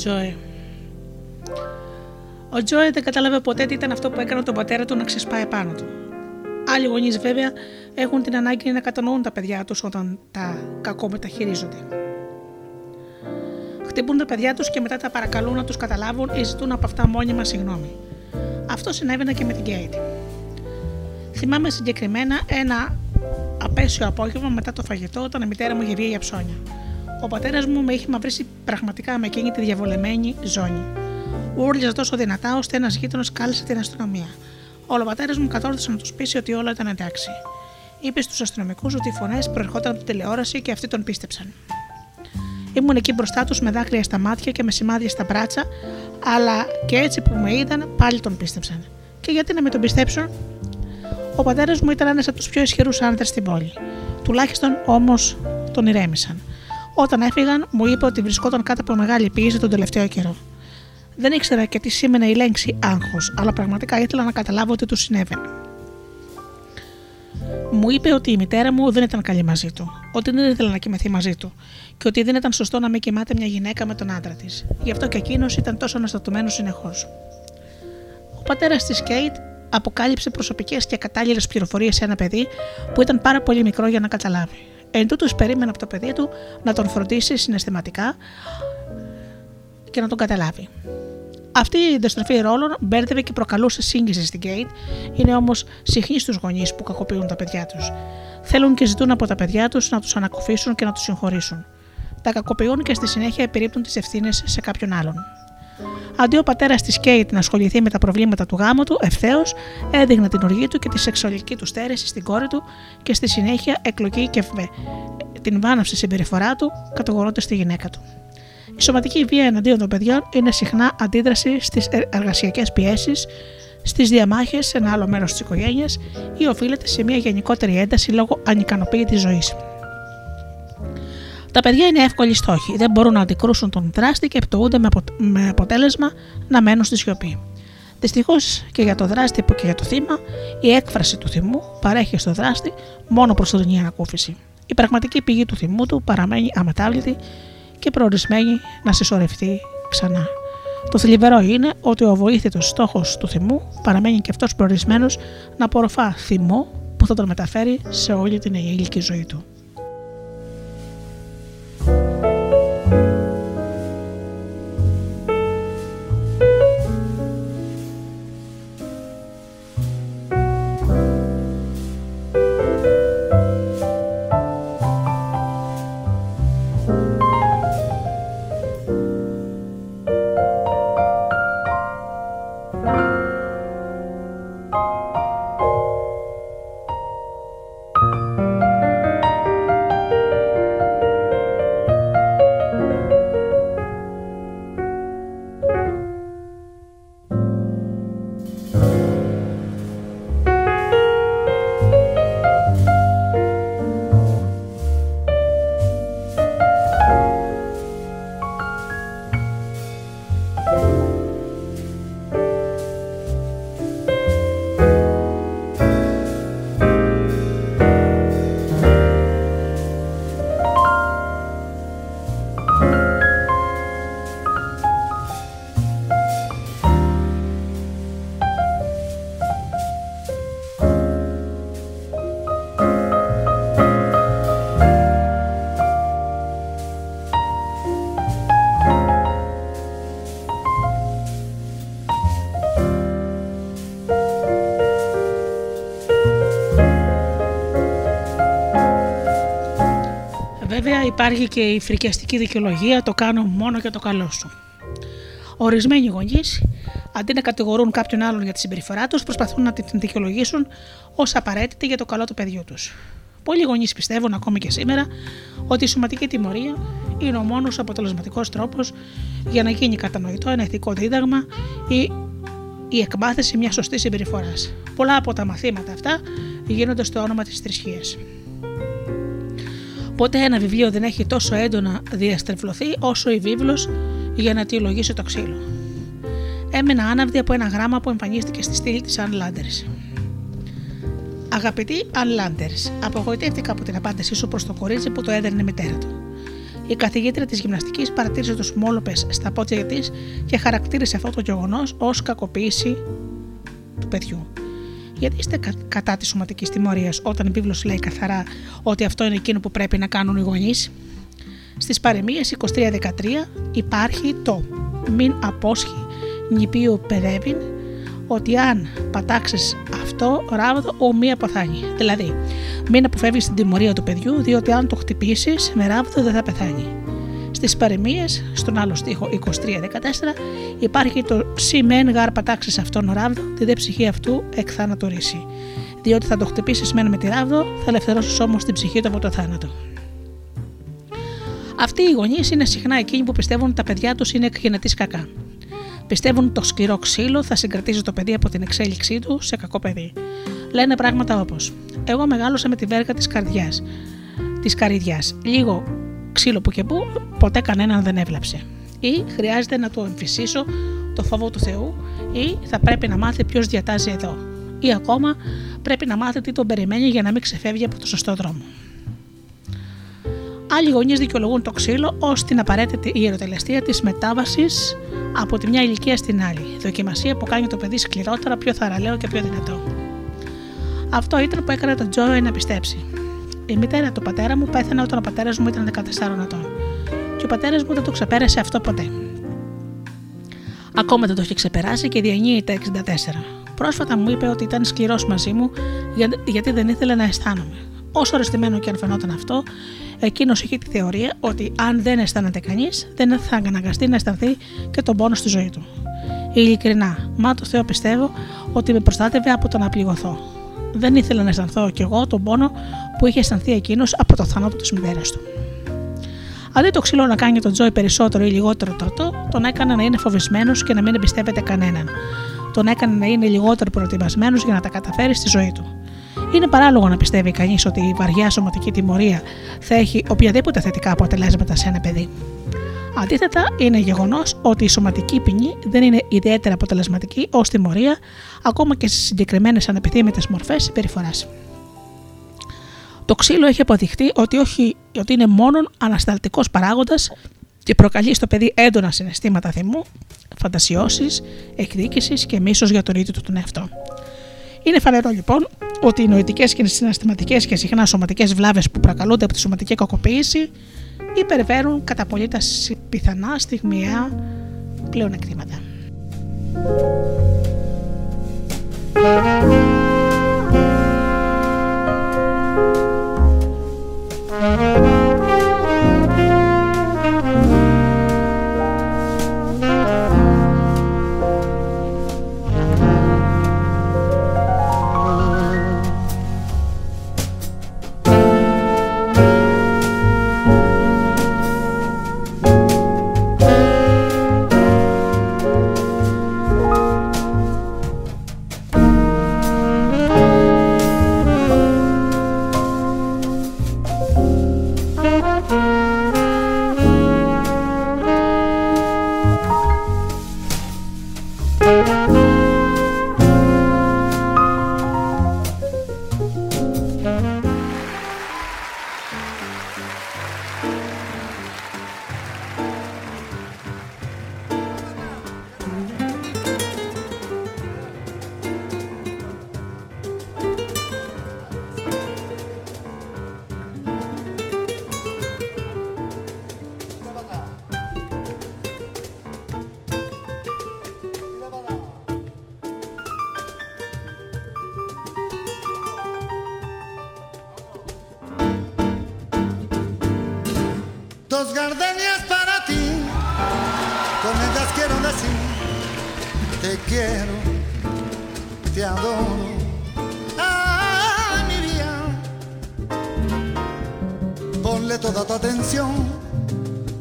Τζόε. Ο Τζόε δεν κατάλαβε ποτέ τι ήταν αυτό που έκανε τον πατέρα του να ξεσπάει πάνω του. Άλλοι γονείς, βέβαια, έχουν την ανάγκη να κατανοούν τα παιδιά τους όταν τα κακό μεταχειρίζονται. Χτυπούν τα παιδιά τους και μετά τα παρακαλούν να τους καταλάβουν ή ζητούν από αυτά μόνιμα συγγνώμη. Αυτό συνέβαινε και με την Κέιτ. Θυμάμαι συγκεκριμένα ένα απέσιο απόγευμα μετά το φαγητό όταν η μητέρα μου είχε βγει για ψώνια. Ο πατέρας μου με είχε μαυρίσει πραγματικά με εκείνη τη διαβολεμένη ζώνη. Ούρλιαζε τόσο δυνατά ώστε ένας γείτονο κάλεσε την αστυνομία. Ο πατέρα μου κατόρθωσε να τους πείσει ότι όλα ήταν εντάξει. Είπε στους αστυνομικούς ότι οι φωνές προερχόταν από την τηλεόραση και αυτοί τον πίστεψαν. Ήμουν εκεί μπροστά τους με δάκρυα στα μάτια και με σημάδια στα μπράτσα, αλλά και έτσι που με είδαν πάλι τον πίστεψαν. Και γιατί να με τον πιστέψουν, ο πατέρας μου ήταν ένας από τους πιο ισχυρούς άνδρε στην πόλη. Τουλάχιστον όμως τον ηρέμησαν. Όταν έφυγαν, μου είπε ότι βρισκόταν κάτω από μεγάλη πίεση τον τελευταίο καιρό. Δεν ήξερα και τι σήμαινε η λέξη άγχος, αλλά πραγματικά ήθελα να καταλάβω ότι του συνέβαινε. Μου είπε ότι η μητέρα μου δεν ήταν καλή μαζί του, ότι δεν ήθελε να κοιμηθεί μαζί του και ότι δεν ήταν σωστό να μην κοιμάται μια γυναίκα με τον άντρα της. Γι' αυτό και εκείνος ήταν τόσο αναστατωμένος συνεχώς. Ο πατέρας της Κέιτ αποκάλυψε προσωπικές και κατάλληλες πληροφορίες σε ένα παιδί που ήταν πάρα πολύ μικρό για να καταλάβει. Εν τούτος περίμενε από το παιδί του να τον φροντίσει συναισθηματικά και να τον καταλάβει. Αυτή η διαστροφή ρόλων μπέρδευε και προκαλούσε σύγχυση στην Κέιτ, είναι όμως συχνή στους γονείς που κακοποιούν τα παιδιά τους. Θέλουν και ζητούν από τα παιδιά τους να τους ανακουφίσουν και να τους συγχωρήσουν. Τα κακοποιούν και στη συνέχεια επιρρύπτουν τις ευθύνες σε κάποιον άλλον. Αντί ο πατέρας της Κέιτ να ασχοληθεί με τα προβλήματα του γάμου του, ευθέως έδειχνε την οργή του και τη σεξουαλική του στέρηση στην κόρη του και στη συνέχεια εκλογή και την βάναυση συμπεριφορά του, κατηγορώντας τη γυναίκα του. Η σωματική βία εναντίον των παιδιών είναι συχνά αντίδραση στις εργασιακές πιέσεις, στις διαμάχες σε ένα άλλο μέρος της οικογένειας ή οφείλεται σε μια γενικότερη ένταση λόγω ανικανοποίητης ζωής. Τα παιδιά είναι εύκολοι στόχοι, δεν μπορούν να αντικρούσουν τον δράστη και πτωούνται με αποτέλεσμα να μένουν στη σιωπή. Δυστυχώς και για το δράστη που και για το θύμα, η έκφραση του θυμού παρέχει στο δράστη μόνο προσωρινή ανακούφιση. Η πραγματική πηγή του θυμού του παραμένει αμετάβλητη και προορισμένη να συσσωρευτεί ξανά. Το θλιβερό είναι ότι ο βοήθητος στόχος του θυμού παραμένει και αυτός προορισμένος να απορροφά θυμό που θα τον μεταφέρει σε όλη την ενήλικη ζωή του. Υπάρχει και η φρικιαστική δικαιολογία το κάνω μόνο για το καλό σου. Ορισμένοι γονείς, αντί να κατηγορούν κάποιον άλλον για τη συμπεριφορά τους, προσπαθούν να την δικαιολογήσουν ως απαραίτητη για το καλό του παιδιού τους. Πολλοί γονείς πιστεύουν ακόμη και σήμερα ότι η σωματική τιμωρία είναι ο μόνος αποτελεσματικός τρόπος για να γίνει κατανοητό ένα ηθικό δίδαγμα ή η εκμάθηση μιας σωστής συμπεριφοράς. Πολλά από τα μαθήματα αυτά γίνονται στο όνομα της θρησκείας. Ποτέ ένα βιβλίο δεν έχει τόσο έντονα διαστρεβλωθεί όσο η βίβλος για να αιτιολογήσει το ξύλο. Έμενα άναυδη από ένα γράμμα που εμφανίστηκε στη στήλη της Αν Λάντερ. Αγαπητή Αν Λάντερ, απογοητεύτηκα από την απάντησή σου προς το κορίτσι που το έδερνε η μητέρα του. Η καθηγήτρια της γυμναστικής παρατήρησε τους μόλοπες στα πόδια της και χαρακτήρισε αυτό το γεγονός ως κακοποίηση του παιδιού. Γιατί είστε κατά της σωματικής τιμωρίας όταν η βίβλος λέει καθαρά ότι αυτό είναι εκείνο που πρέπει να κάνουν οι γονείς; Στις παρεμίες 23-13 υπάρχει το μην απόσχει νηπίου παιδεύειν ότι αν πατάξεις αυτό, ράβδο ο μη αποθάνει. Δηλαδή, μην αποφεύγεις την τιμωρία του παιδιού, διότι αν το χτυπήσεις με ράβδο δεν θα πεθάνει. Στις παρεμίε, στον άλλο στίχο 23-14, υπάρχει το «Σι γάρ πατάξει αυτόν ράβδο, τη δε ψυχή αυτού εκ θάνατο ρίση». Διότι θα το χτυπήσεις μεν με τη ράβδο, θα ελευθερώσεις όμως την ψυχή του από το θάνατο. Αυτοί οι γονείς είναι συχνά εκείνοι που πιστεύουν ότι τα παιδιά τους είναι εκγενετής κακά. Πιστεύουν ότι το σκληρό ξύλο θα συγκρατήσει το παιδί από την εξέλιξή του σε κακό παιδί. Λένε πράγματα όπως: Εγώ μεγάλωσα με τη βέργα της καρδιάς. Της καρδιά. Λίγο ξύλο που και που ποτέ κανέναν δεν έβλαψε. Ή χρειάζεται να του εμφυσίσω το φόβο του Θεού, ή θα πρέπει να μάθει ποιος διατάζει εδώ. Ή ακόμα πρέπει να μάθει τι τον περιμένει για να μην ξεφεύγει από το σωστό δρόμο. Άλλοι γονείς δικαιολογούν το ξύλο ως την απαραίτητη ιεροτελεστία της μετάβασης από τη μια ηλικία στην άλλη. Δοκιμασία που κάνει το παιδί σκληρότερα, πιο θαραλέο και πιο δυνατό. Αυτό ήταν που έκανε τον Τζόε να πιστέψει. Η μητέρα του πατέρα μου πέθανε όταν ο πατέρας μου ήταν 14 ετών. Και ο πατέρας μου δεν το ξεπέρασε αυτό ποτέ. Ακόμα δεν το έχει ξεπεράσει και διανύει τα 64. Πρόσφατα μου είπε ότι ήταν σκληρός μαζί μου γιατί δεν ήθελε να αισθάνομαι. Όσο αρεστημένο και αν φαινόταν αυτό, εκείνος είχε τη θεωρία ότι αν δεν αισθάνεται κανείς, δεν θα αναγκαστεί να αισθανθεί και τον πόνο στη ζωή του. Ειλικρινά, μα το Θεό πιστεύω ότι με προστάτευε από το να πληγωθώ. Δεν ήθελα να αισθανθώ κι εγώ τον πόνο που είχε αισθανθεί εκείνος από το θάνατο της μητέρας του. Αντί το ξύλο να κάνει τον Τζόι περισσότερο ή λιγότερο τρωτό, τον έκανε να είναι φοβισμένος και να μην εμπιστεύεται κανέναν. Τον έκανε να είναι λιγότερο προετοιμασμένος για να τα καταφέρει στη ζωή του. Είναι παράλογο να πιστεύει κανείς ότι η βαριά σωματική τιμωρία θα έχει οποιαδήποτε θετικά αποτελέσματα σε ένα παιδί. Αντίθετα, είναι γεγονός ότι η σωματική ποινή δεν είναι ιδιαίτερα αποτελεσματική ως τιμωρία, ακόμα και σε συγκεκριμένες ανεπιθύμητες μορφές συμπεριφοράς. Το ξύλο έχει αποδειχθεί ότι, όχι, ότι είναι μόνο ανασταλτικός παράγοντας και προκαλεί στο παιδί έντονα συναισθήματα θυμού, φαντασιώσεις, εκδίκησης και μίσος για τον ίδιο του τον εαυτό. Είναι φανερό λοιπόν ότι οι νοητικές και συναισθηματικές και συχνά σωματικές βλάβες που προκαλούνται από τη σωματική κακοποίηση υπερβαίνουν κατά πολύ τα πιθανά στιγμιαία πλεονεκτήματα. Thank.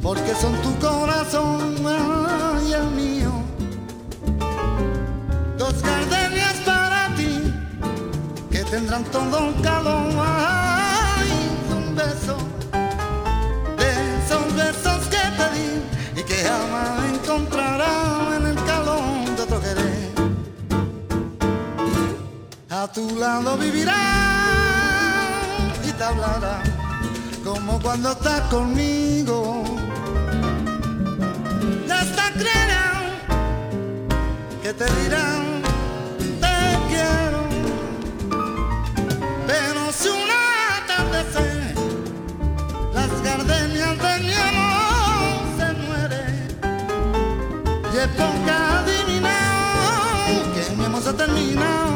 porque son tu corazón y el mío. Dos gardenias para ti que tendrán todo un calor y un beso de esos besos que te di y que jamás encontrará en el calor de otro querer. A tu lado vivirá y te hablará como cuando estás conmigo hasta creerán que te dirán te quiero. Pero si un atardecer las gardenias de mi amor se mueren, y es poca adivinar que mi amor se termina.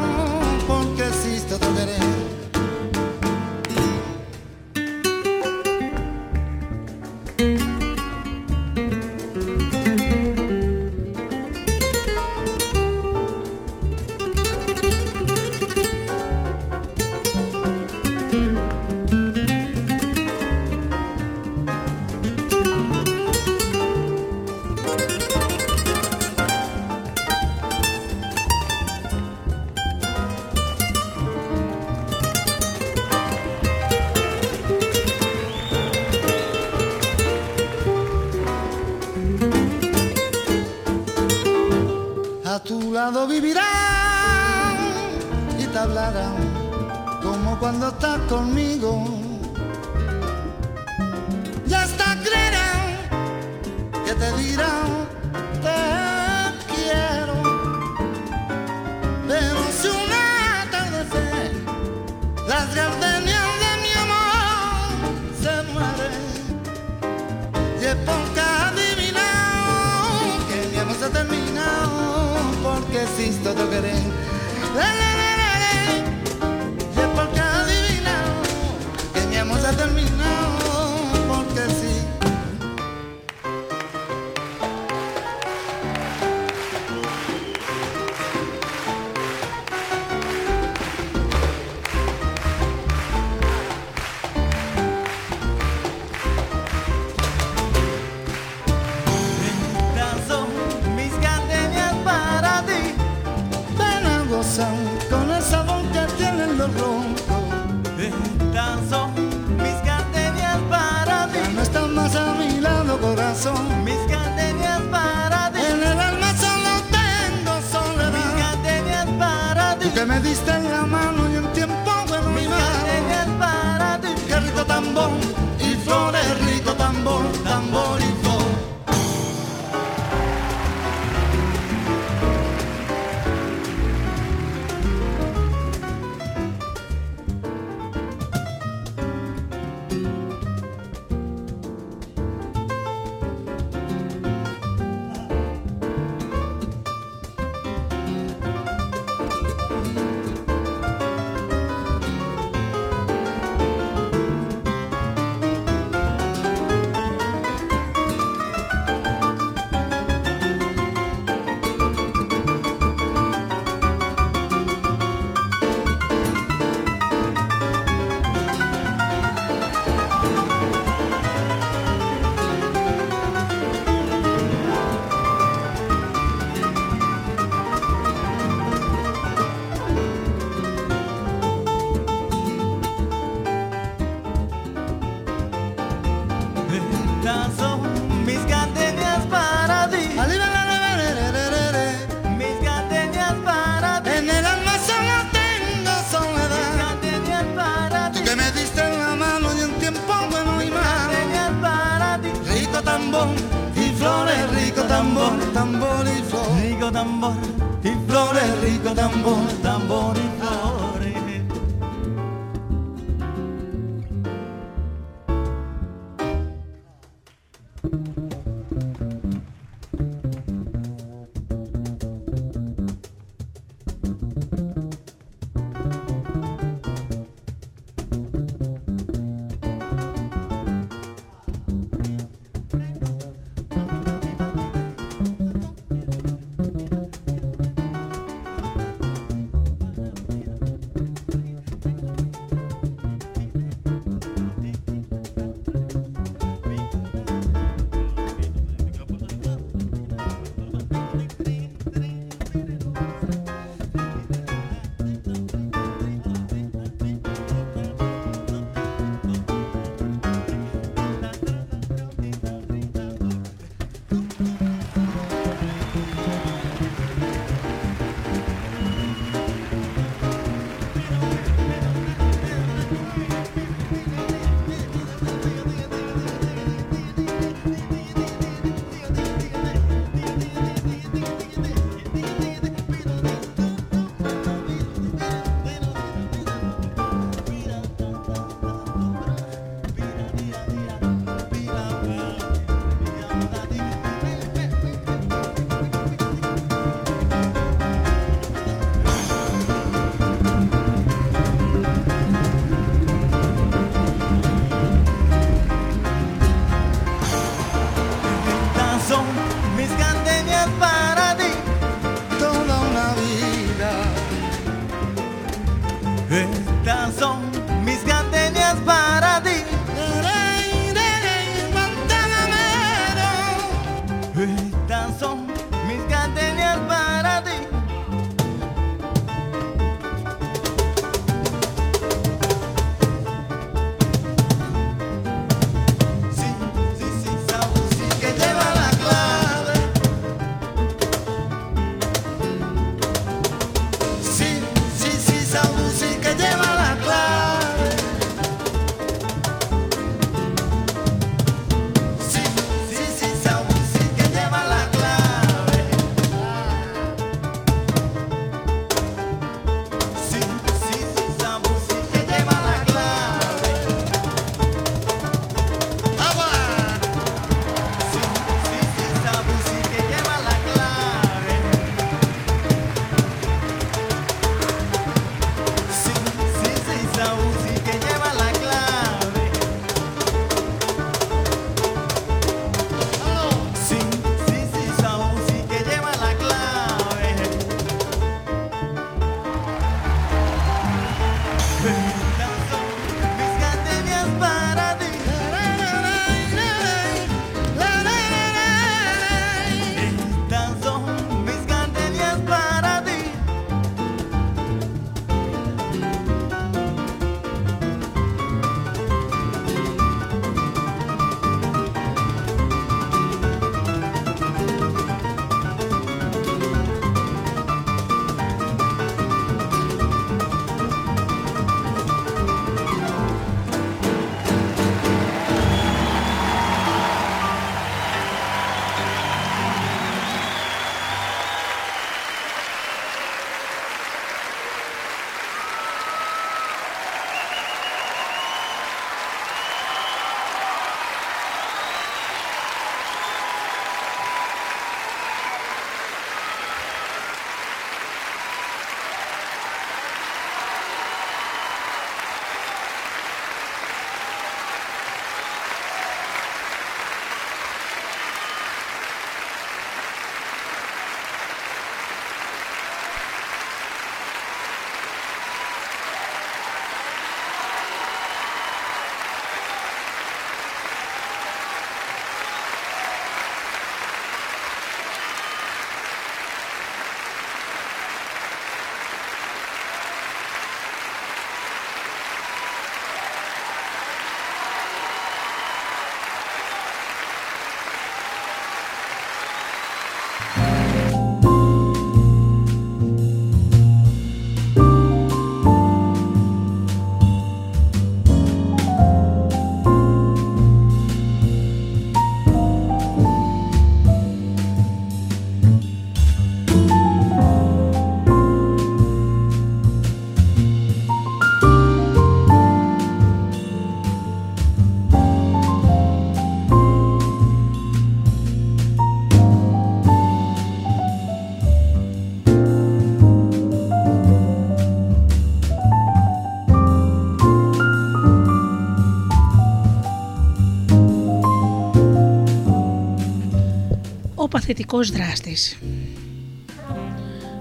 Παθητικό δράστης.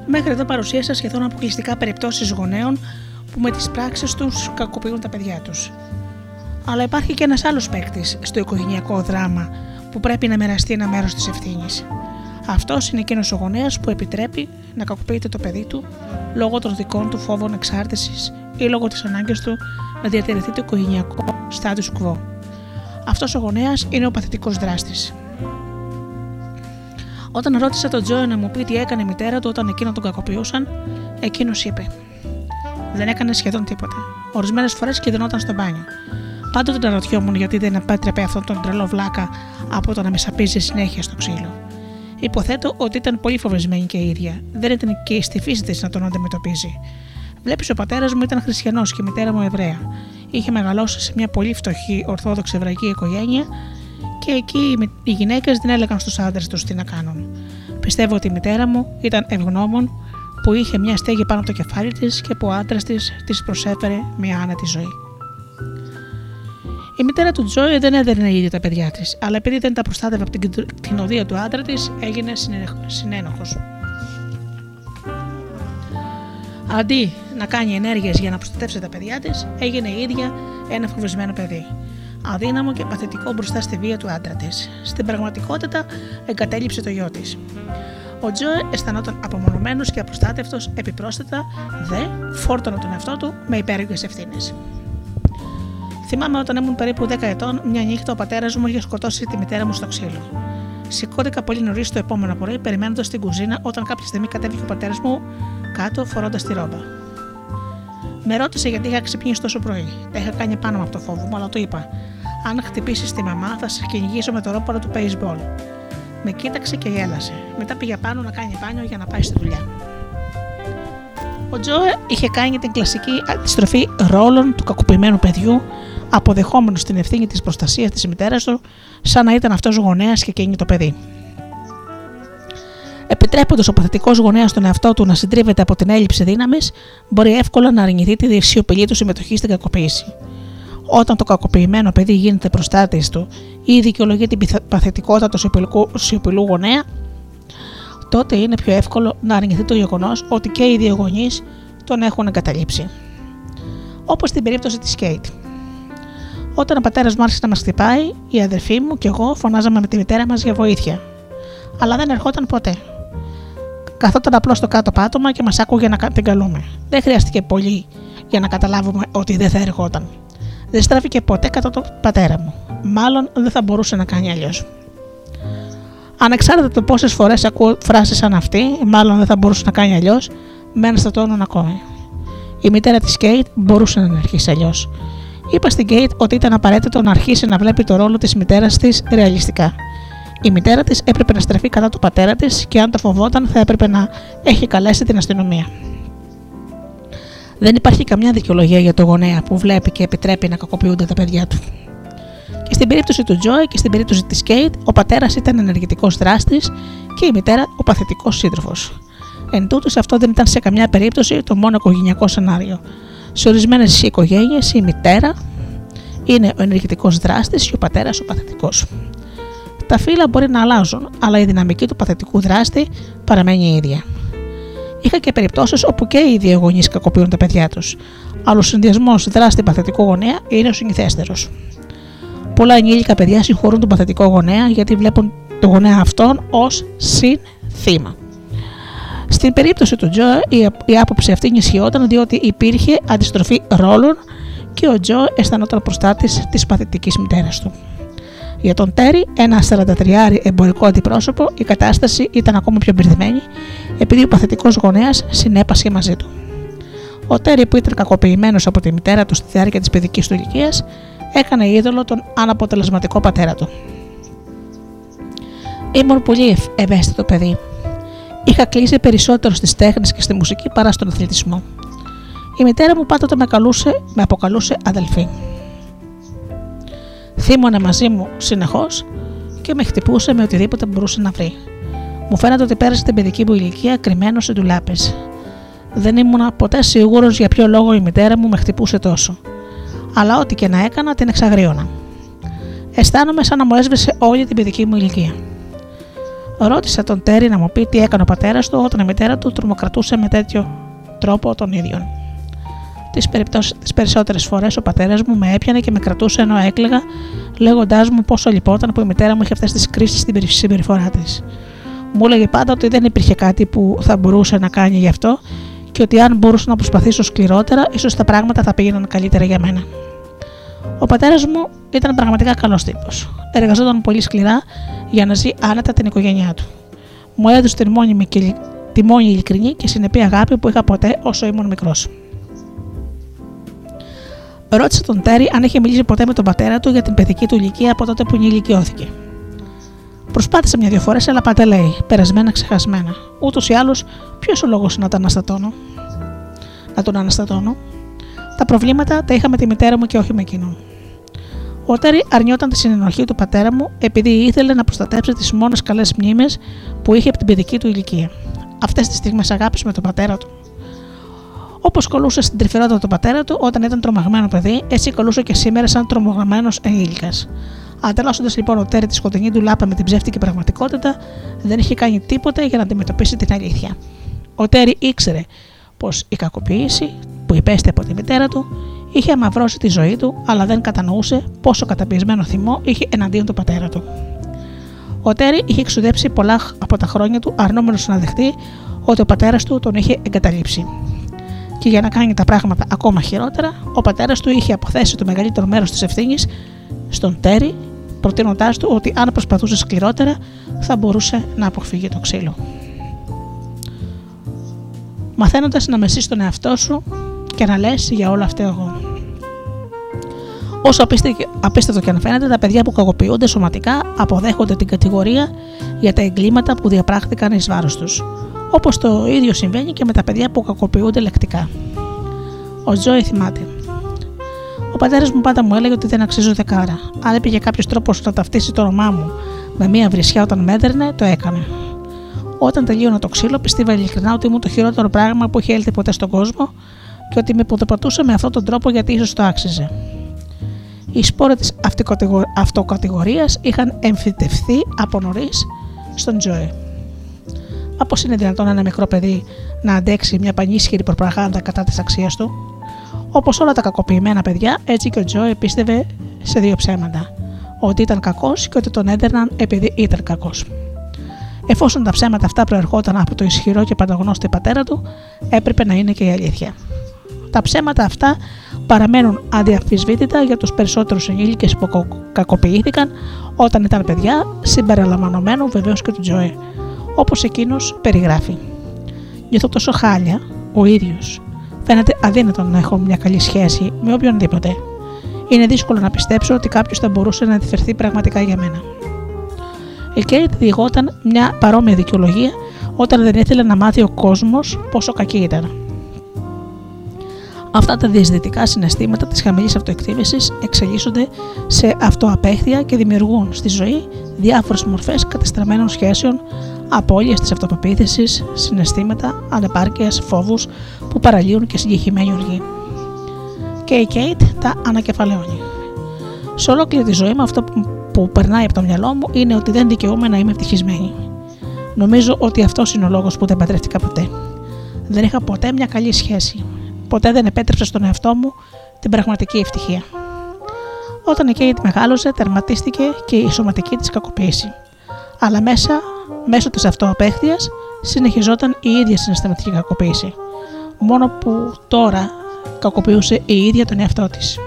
Μέχρι εδώ παρουσίασα σχεδόν αποκλειστικά περιπτώσεις γονέων που με τις πράξεις τους κακοποιούν τα παιδιά τους. Αλλά υπάρχει και ένας άλλος παίκτης στο οικογενειακό δράμα που πρέπει να μοιραστεί ένα μέρος της ευθύνης. Αυτός είναι εκείνος ο γονέας που επιτρέπει να κακοποιείται το παιδί του λόγω των δικών του φόβων εξάρτησης ή λόγω της ανάγκης του να διατηρηθεί το οικογενειακό status quo. Αυτός ο γονέας είναι ο παθητικός δράστης. Όταν ρώτησα τον Τζόε να μου πει τι έκανε η μητέρα του όταν εκείνο τον κακοποιούσαν, εκείνος είπε: Δεν έκανε σχεδόν τίποτα. Ορισμένες φορές κινδυνόταν στο μπάνιο. Πάντοτε αναρωτιόμουν γιατί δεν επέτρεπε αυτόν τον τρελό βλάκα από το να με σαπίζει συνέχεια στο ξύλο. Υποθέτω ότι ήταν πολύ φοβισμένη και η ίδια. Δεν ήταν και στη φύση της να τον αντιμετωπίζει. Βλέπεις, ο πατέρας μου ήταν χριστιανός και η μητέρα μου Εβραία. Είχε μεγαλώσει σε μια πολύ φτωχή Ορθόδοξη Εβραϊκή οικογένεια και εκεί οι γυναίκες δεν έλεγαν στους άντρες τους τι να κάνουν. Πιστεύω ότι η μητέρα μου ήταν ευγνώμων που είχε μια στέγη πάνω από το κεφάλι της και που ο άντρας της της προσέφερε μια άνετη ζωή. Η μητέρα του Τζόι δεν έδερνε ίδια τα παιδιά της, αλλά επειδή δεν τα προστάτευε από την κτηνοδία του άντρα της, έγινε συνένοχος. Αντί να κάνει ενέργειες για να προστατεύσει τα παιδιά της, έγινε η ίδια ένα φοβισμένο παιδί. Αδύναμο και παθητικό μπροστά στη βία του άντρα της. Στην πραγματικότητα, εγκατέλειψε το γιο της. Ο Τζόε αισθανόταν απομονωμένος και απροστάτευτο, επιπρόσθετα δε φόρτωνε τον εαυτό του με υπέρογγε ευθύνες. Θυμάμαι όταν ήμουν περίπου 10 ετών, μια νύχτα ο πατέρας μου είχε σκοτώσει τη μητέρα μου στο ξύλο. Σηκώθηκα πολύ νωρίς το επόμενο πρωί, περιμένοντας την κουζίνα όταν κάποια στιγμή κατέβηκε ο πατέρας μου κάτω φορώντας τη ρόμπα. Με ρώτησε γιατί είχα ξυπνήσει τόσο πρωί. Τα είχα κάνει πάνω από το φόβο μου, αλλά το είπα. Αν χτυπήσεις τη μαμά, θα σε κυνηγήσω με το ρόπαλο του baseball. Με κοίταξε και γέλασε. Μετά πήγε πάνω να κάνει μπάνιο για να πάει στη δουλειά. Ο Τζόε είχε κάνει την κλασική αντιστροφή ρόλων του κακοποιημένου παιδιού, αποδεχόμενος την ευθύνη της προστασίας της μητέρας του, σαν να ήταν αυτός γονέας και εκείνη το παιδί. Επιτρέποντας ο παθητικός γονέας στον εαυτό του να συντρίβεται από την έλλειψη δύναμης, μπορεί εύκολα να αρνηθεί τη σιωπηλή του συμμετοχή στην κακοποίηση. Όταν το κακοποιημένο παιδί γίνεται προστάτης του ή δικαιολογεί την παθητικότητα του σιωπηλού γονέα, τότε είναι πιο εύκολο να αρνηθεί το γεγονός ότι και οι δύο γονείς τον έχουν εγκαταλείψει. Όπως στην περίπτωση της Κέιτ. Όταν ο πατέρας μου άρχισε να μας χτυπάει, η αδερφή μου και εγώ φωνάζαμε με τη μητέρα μας για βοήθεια. Αλλά δεν ερχόταν ποτέ. Καθόταν απλώς στο κάτω πάτωμα και μας άκουγε να την καλούμε. Δεν χρειάστηκε πολύ για να καταλάβουμε ότι δεν θα ερχόταν. Δεν στράφηκε ποτέ κατά τον πατέρα μου. Μάλλον δεν θα μπορούσε να κάνει αλλιώς. Ανεξάρτητα το πόσες φορές ακούω φράσεις σαν αυτή, μάλλον δεν θα μπορούσε να κάνει αλλιώς, μένει στο τόνο ακόμη. Η μητέρα της Κέιτ μπορούσε να αρχίσει αλλιώς. Είπα στην Κέιτ ότι ήταν απαραίτητο να αρχίσει να βλέπει το ρόλο της μητέρας της ρεαλιστικά. Η μητέρα της έπρεπε να στραφεί κατά του πατέρα της και αν το φοβόταν θα έπρεπε να έχει καλέσει την αστυνομία. Δεν υπάρχει καμιά δικαιολογία για το γονέα που βλέπει και επιτρέπει να κακοποιούνται τα παιδιά του. Και στην περίπτωση του Τζόι και στην περίπτωση της Κέιτ, ο πατέρας ήταν ενεργητικός δράστης και η μητέρα ο παθητικός σύντροφος. Εν τούτο, αυτό δεν ήταν σε καμιά περίπτωση το μόνο οικογενειακό σενάριο. Σε ορισμένες οικογένειες, η μητέρα είναι ο ενεργητικός δράστης και ο πατέρας ο παθητικός. Τα φύλλα μπορεί να αλλάζουν, αλλά η δυναμική του παθητικού δράστη παραμένει η ίδια. Είχα και περιπτώσεις όπου και οι δύο γονείς κακοποιούν τα παιδιά τους, αλλά ο συνδυασμός δράστη παθητικού γονέα είναι ο συνηθέστερος. Πολλά ενήλικα παιδιά συγχωρούν τον παθητικό γονέα γιατί βλέπουν τον γονέα αυτόν ως συνθήμα. Στην περίπτωση του Τζο, η άποψη αυτή ενισχυόταν διότι υπήρχε αντιστροφή ρόλων και ο Τζο αισθανόταν προστάτης της παθητικής μητέρας του. Για τον Τέρι, ένα 43 εμπορικό αντιπρόσωπο, η κατάσταση ήταν ακόμα πιο μπερδεμένη επειδή ο παθητικός γονέας συνέπασε μαζί του. Ο Τέρι, που ήταν κακοποιημένος από τη μητέρα του στη διάρκεια της παιδικής του ηλικίας, έκανε είδωλο τον αναποτελεσματικό πατέρα του. Ήμουν πολύ ευαίσθητο παιδί. Είχα κλείσει περισσότερο στις τέχνες και στη μουσική παρά στον αθλητισμό. Η μητέρα μου πάντοτε με, καλούσε, με αποκαλούσε αδελφή. Θύμωνε μαζί μου συνεχώς και με χτυπούσε με οτιδήποτε μπορούσε να βρει. Μου φαίνεται ότι πέρασε την παιδική μου ηλικία κρυμμένος σε ντουλάπες. Δεν ήμουν ποτέ σίγουρος για ποιο λόγο η μητέρα μου με χτυπούσε τόσο. Αλλά ό,τι και να έκανα την εξαγρίωνα. Αισθάνομαι σαν να μου έσβησε όλη την παιδική μου ηλικία. Ρώτησα τον Τέρι να μου πει τι έκανε ο πατέρας του όταν η μητέρα του τρομοκρατούσε με τέτοιο τρόπο τον ίδιο. Τις περισσότερες φορές ο πατέρας μου με έπιανε και με κρατούσε ενώ έκλαιγα, λέγοντάς μου πόσο λυπόταν που η μητέρα μου είχε αυτές τις κρίσεις στην συμπεριφορά της. Μου έλεγε πάντα ότι δεν υπήρχε κάτι που θα μπορούσε να κάνει γι' αυτό και ότι αν μπορούσα να προσπαθήσω σκληρότερα, ίσως τα πράγματα θα πήγαιναν καλύτερα για μένα. Ο πατέρας μου ήταν πραγματικά καλός τύπος. Εργαζόταν πολύ σκληρά για να ζει άνετα την οικογένειά του. Μου έδωσε την μόνιμη και τη μόνη ειλικρινή και συνεπή αγάπη που είχα ποτέ όσο ήμουν μικρός. Ρώτησε τον Τέρι αν είχε μιλήσει ποτέ με τον πατέρα του για την παιδική του ηλικία από τότε που ενηλικιώθηκε. Προσπάθησε μια-δυο φορές, αλλά πάντα λέει, περασμένα ξεχασμένα. Ούτως ή άλλως, ποιος ο λόγος να τον αναστατώνω; Να τον αναστατώνω; Τα προβλήματα τα είχα με τη μητέρα μου και όχι με εκείνον. Ο Τέρι αρνιόταν τη συνενοχή του πατέρα μου επειδή ήθελε να προστατέψει τις μόνες καλές μνήμες που είχε από την παιδική του ηλικία. Αυτές τις στιγμές αγάπης με τον πατέρα του. Όπως κολούσε στην τρυφερότητα του πατέρα του όταν ήταν τρομαγμένο παιδί, έτσι κολούσε και σήμερα σαν τρομαγμένο ενήλικας. Ανταλλάσσοντα λοιπόν ο Τέρι της σκοτεινή του λάπα με την ψεύτικη πραγματικότητα, δεν είχε κάνει τίποτε για να αντιμετωπίσει την αλήθεια. Ο Τέρι ήξερε πως η κακοποίηση που υπέστη από τη μητέρα του είχε αμαυρώσει τη ζωή του, αλλά δεν κατανοούσε πόσο καταπιεσμένο θυμό είχε εναντίον του πατέρα του. Ο Τέρι είχε εξουδέψει πολλά από τα χρόνια του, αρνούμενο να δεχτεί ότι ο πατέρας του τον είχε εγκαταλείψει. Και για να κάνει τα πράγματα ακόμα χειρότερα, ο πατέρας του είχε αποθέσει το μεγαλύτερο μέρος της ευθύνης στον Τέρι, προτείνοντάς του ότι αν προσπαθούσε σκληρότερα θα μπορούσε να αποφύγει το ξύλο. Μαθαίνοντας να μεσείς τον εαυτό σου και να λες για όλα αυτά εγώ. Όσο απίστευτο και αν φαίνεται, τα παιδιά που κακοποιούνται σωματικά αποδέχονται την κατηγορία για τα εγκλήματα που διαπράχθηκαν εις βάρος τους. Όπως το ίδιο συμβαίνει και με τα παιδιά που κακοποιούνται λεκτικά. Ο Τζόι θυμάται. Ο πατέρας μου πάντα μου έλεγε ότι δεν αξίζω δεκάρα. Αν έπαιγε κάποιος τρόπος να ταυτίσει το όνομά μου με μία βρισιά όταν με έδερνε, το έκανε. Όταν τελείωνα το ξύλο, πίστευα ειλικρινά ότι ήμουν το χειρότερο πράγμα που είχε έλθει ποτέ στον κόσμο και ότι με ποδοπατούσε με αυτόν τον τρόπο γιατί ίσως το άξιζε. Οι σπόροι της αυτοκατηγορίας είχαν εμφυτευθεί από νωρίς στον Τζόε. Πώ είναι δυνατόν ένα μικρό παιδί να αντέξει μια πανίσχυρη προπαγάνδα κατά της αξίας του. Όπως όλα τα κακοποιημένα παιδιά, έτσι και ο Τζόε πίστευε σε δύο ψέματα. Ότι ήταν κακός και ότι τον έδερναν επειδή ήταν κακός. Εφόσον τα ψέματα αυτά προερχόταν από το ισχυρό και παντογνώστη πατέρα του, έπρεπε να είναι και η αλήθεια. Τα ψέματα αυτά παραμένουν αδιαφυσβήτητα για τους περισσότερους ενήλικες που κακοποιήθηκαν όταν ήταν παιδιά, συμπεριλαμβανομένου βεβαίως και του Τζοέ, όπως εκείνος περιγράφει. Νιώθω τόσο χάλια, ο ίδιος. Φαίνεται αδύνατο να έχω μια καλή σχέση με οποιονδήποτε. Είναι δύσκολο να πιστέψω ότι κάποιος θα μπορούσε να ενδιαφερθεί πραγματικά για μένα. Η Κέιτ διηγόταν μια παρόμοια δικαιολογία όταν δεν ήθελε να μάθει ο κόσμος πόσο κακή ήταν. Αυτά τα διαισθητικά συναισθήματα της χαμηλής αυτοεκτίμησης εξελίσσονται σε αυτοαπέχθεια και δημιουργούν στη ζωή διάφορες μορφές κατεστραμμένων σχέσεων, απώλειες της αυτοπεποίθησης, συναισθήματα, ανεπάρκειας, φόβους που παραλύουν και συγκεκριμένη οργή. Και η Κέιτ τα ανακεφαλαιώνει. Σε ολόκληρη τη ζωή μου, αυτό που περνάει από το μυαλό μου είναι ότι δεν δικαιούμαι να είμαι ευτυχισμένη. Νομίζω ότι αυτός είναι ο λόγος που δεν παντρεύτηκα ποτέ. Δεν είχα ποτέ μια καλή σχέση ποτέ δεν επέτρεψε στον εαυτό μου την πραγματική ευτυχία. Όταν η Κέιτ μεγάλωσε, τερματίστηκε και η σωματική της κακοποίηση. Αλλά μέσα, μέσω της αυτοαπέχθειας, συνεχιζόταν η ίδια συναισθηματική κακοποίηση. Μόνο που τώρα κακοποιούσε η ίδια τον εαυτό της.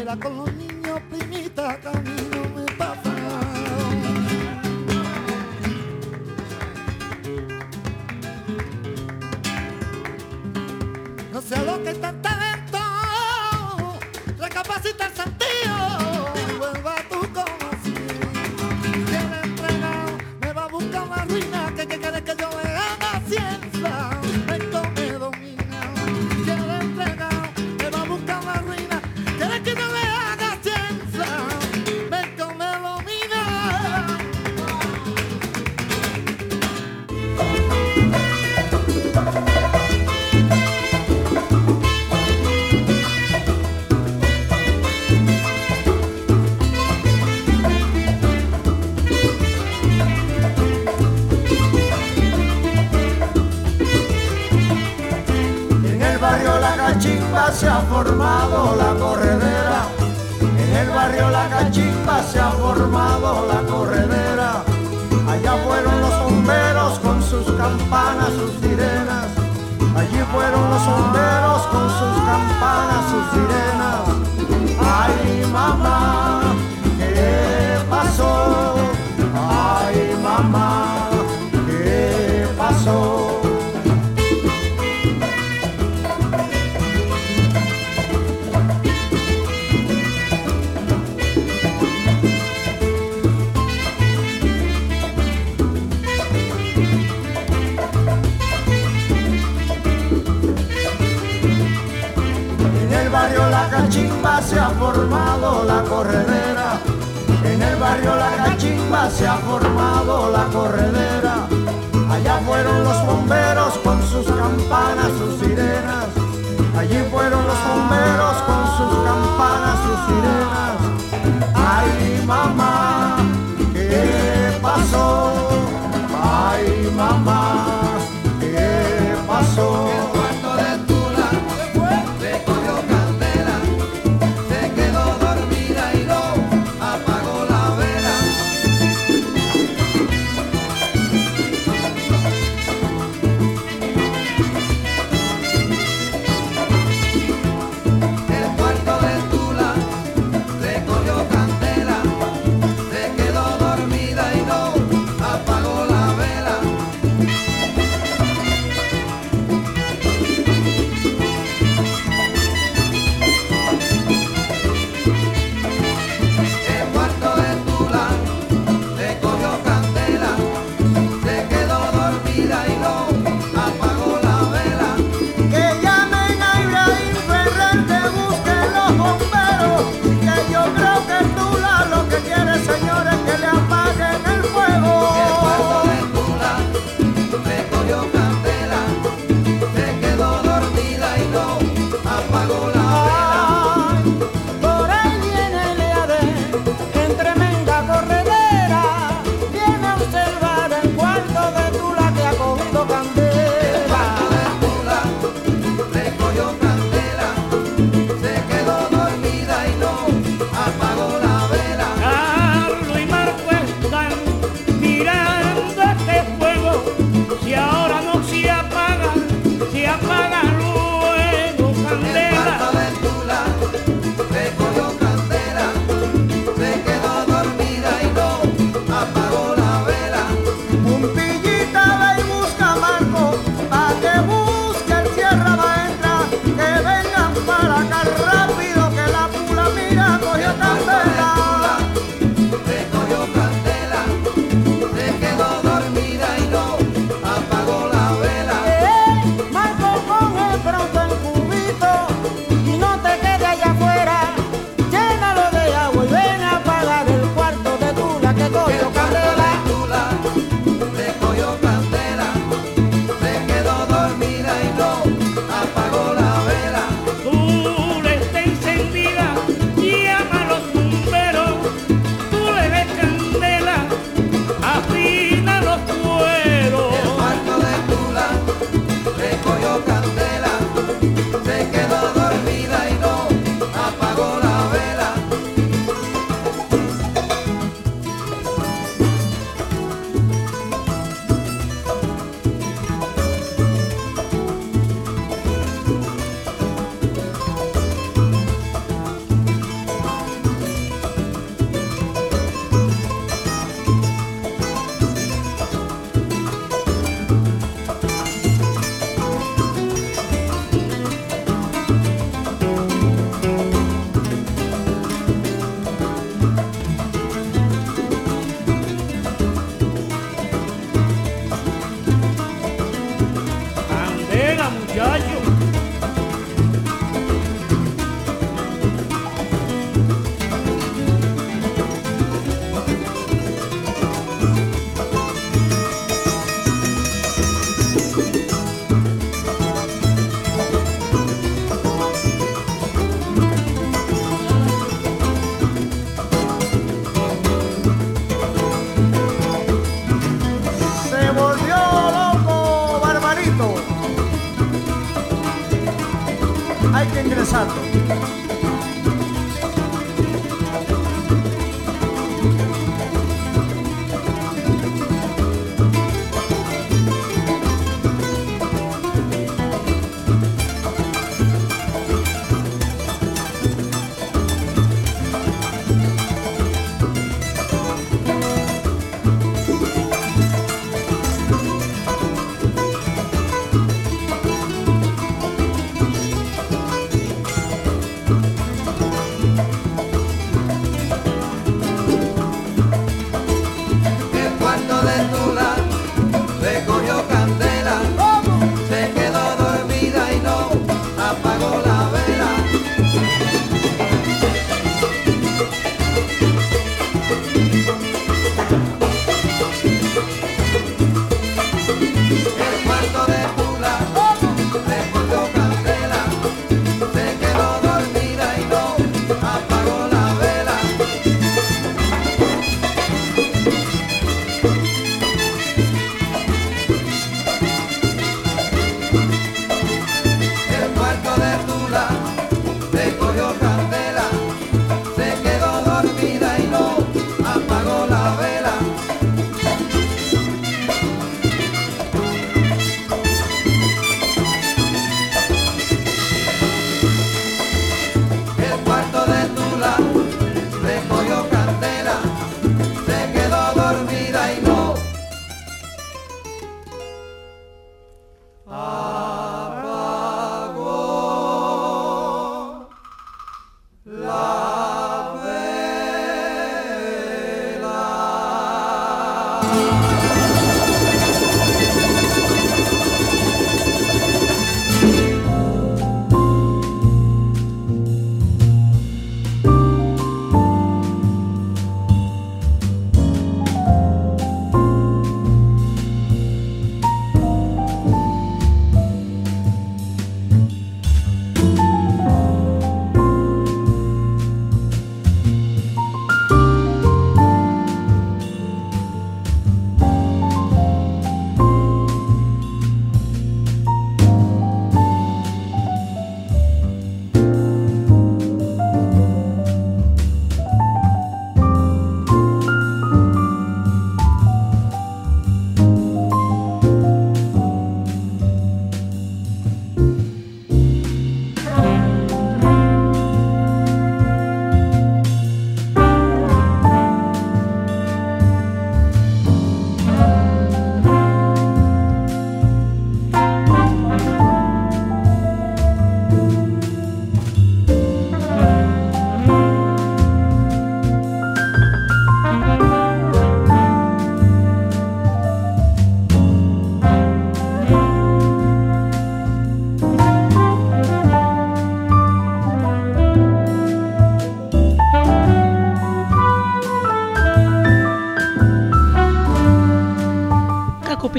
era con los niños, primita, camino me papá. No sé lo que es tan talento, recapacitar formado la corredera, en el barrio La Cachimba se ha formado la corredera. Allá fueron los bomberos con sus campanas, sus sirenas. Allí fueron los bomberos con sus campanas, sus sirenas. Ay, mamá. se ha formado la corredera. En el barrio La Cachimba se ha formado la corredera. Allá fueron los bomberos con sus campanas, sus sirenas. Allí fueron los bomberos con sus campanas, sus sirenas. Ay, mamá, ¿qué pasó? Ay, mamá, ¿qué pasó?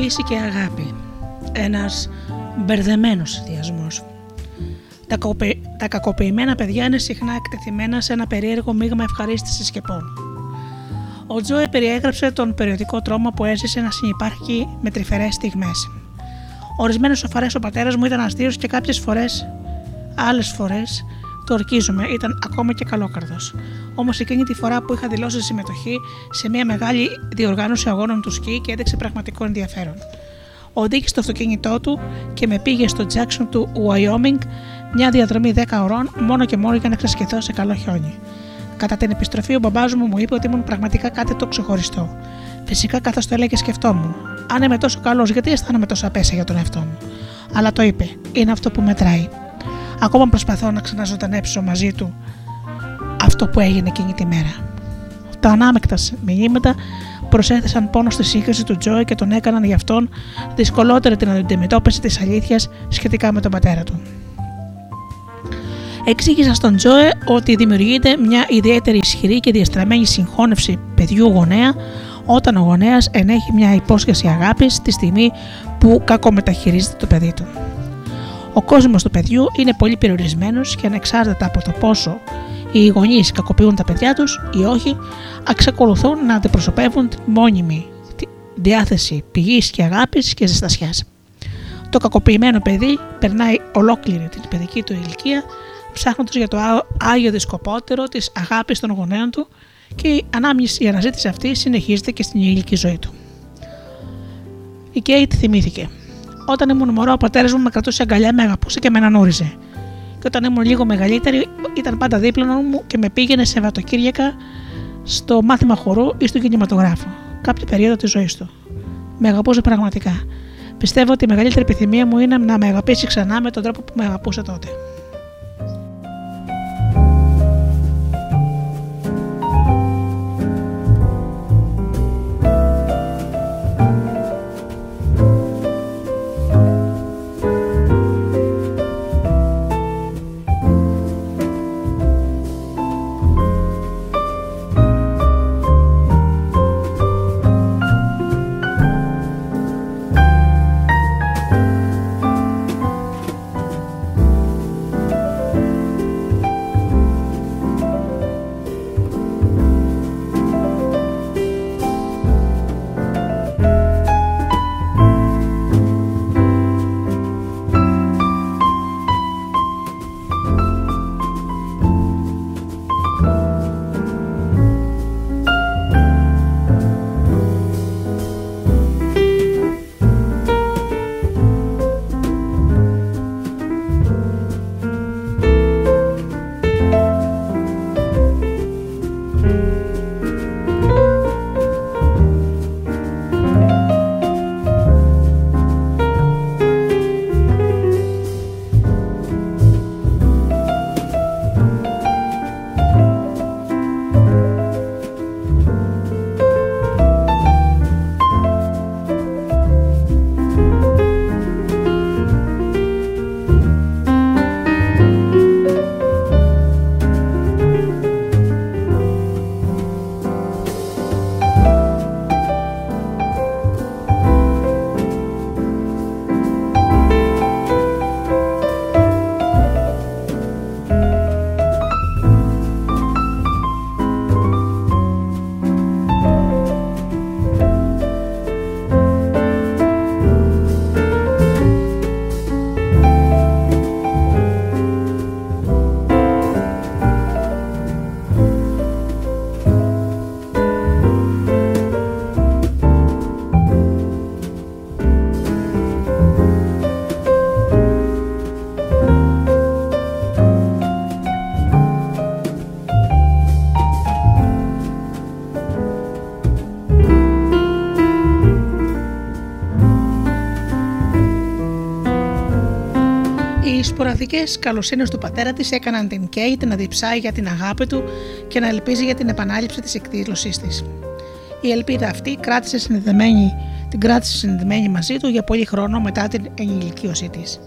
Και αγάπη. Ένας μπερδεμένος συνδυασμός. Τα, κοπε... τα κακοποιημένα παιδιά είναι συχνά εκτεθειμένα σε ένα περίεργο μείγμα ευχαρίστησης και πόνου. Ο Τζόε περιέγραψε τον περιοδικό τρόμο που έζησε να συνεπάρχει με τρυφερές στιγμές. Ορισμένες φορέ ο πατέρας μου ήταν αστείος και κάποιες φορές, άλλες φορές, το ορκίζομαι, ήταν ακόμα και καλόκαρδος. Όμως εκείνη τη φορά που είχα δηλώσει συμμετοχή σε μια μεγάλη διοργάνωση αγώνων του σκι και έδειξε πραγματικό ενδιαφέρον. Οδήγησε το αυτοκίνητό του και με πήγε στο Jackson του Wyoming, μια διαδρομή 10 ωρών, μόνο και μόνο για να ξεσκεθώ σε καλό χιόνι. Κατά την επιστροφή, ο μπαμπάς μου μου είπε ότι ήμουν πραγματικά κάτι το ξεχωριστό. Φυσικά, καθώς το έλεγε, σκεφτόμουν. Αν είμαι τόσο καλός, γιατί αισθάνομαι τόσο απέσια για τον εαυτό μου; Αλλά το είπε, είναι αυτό που μετράει. Ακόμα προσπαθώ να ξαναζωντανέψω μαζί του αυτό που έγινε εκείνη τη μέρα. Τα ανάμεκτα μηνύματα προσέθεσαν πόνο στη σύγκριση του Τζόι και τον έκαναν γι' αυτόν δυσκολότερη την αντιμετώπιση της αλήθειας σχετικά με τον πατέρα του. Εξήγησα στον Τζόε ότι δημιουργείται μια ιδιαίτερη ισχυρή και διαστραμμένη συγχώνευση παιδιού γονέα όταν ο γονέας ενέχει μια υπόσχεση αγάπης τη στιγμή που κακομεταχειρίζεται το παιδί του. Ο κόσμος του παιδιού είναι πολύ περιορισμένος και ανεξάρτητα από το πόσο οι γονείς κακοποιούν τα παιδιά τους ή όχι, εξακολουθούν να αντιπροσωπεύουν τη μόνιμη διάθεση πηγής και αγάπης και ζεστασιάς. Το κακοποιημένο παιδί περνάει ολόκληρη την παιδική του ηλικία ψάχνοντας για το άγιο δισκοπότερο της αγάπης των γονέων του και η, ανάμνηση, η αναζήτηση αυτή συνεχίζεται και στην ηλική ζωή του. Η Κέιτ θυμήθηκε. Όταν ήμουν μωρό, ο πατέρας μου με κρατούσε αγκαλιά, με αγαπούσε και με ανανούριζε. Και όταν ήμουν λίγο μεγαλύτερη, ήταν πάντα δίπλα μου και με πήγαινε σε βατοκύριακα στο μάθημα χορού ή στον κινηματογράφο, κάποια περίοδο της ζωής του. Με αγαπούσε πραγματικά. Πιστεύω ότι η μεγαλύτερη επιθυμία μου είναι να με αγαπήσει ξανά με τον τρόπο που με αγαπούσε τότε. Σποραδικές καλοσύνες του πατέρα της έκαναν την Κέιτ να διψάει για την αγάπη του και να ελπίζει για την επανάληψη της εκδήλωσής της. Η ελπίδα αυτή κράτησε συνδεδεμένη, την κράτησε συνδεδεμένη μαζί του για πολύ χρόνο μετά την ενηλικίωσή της.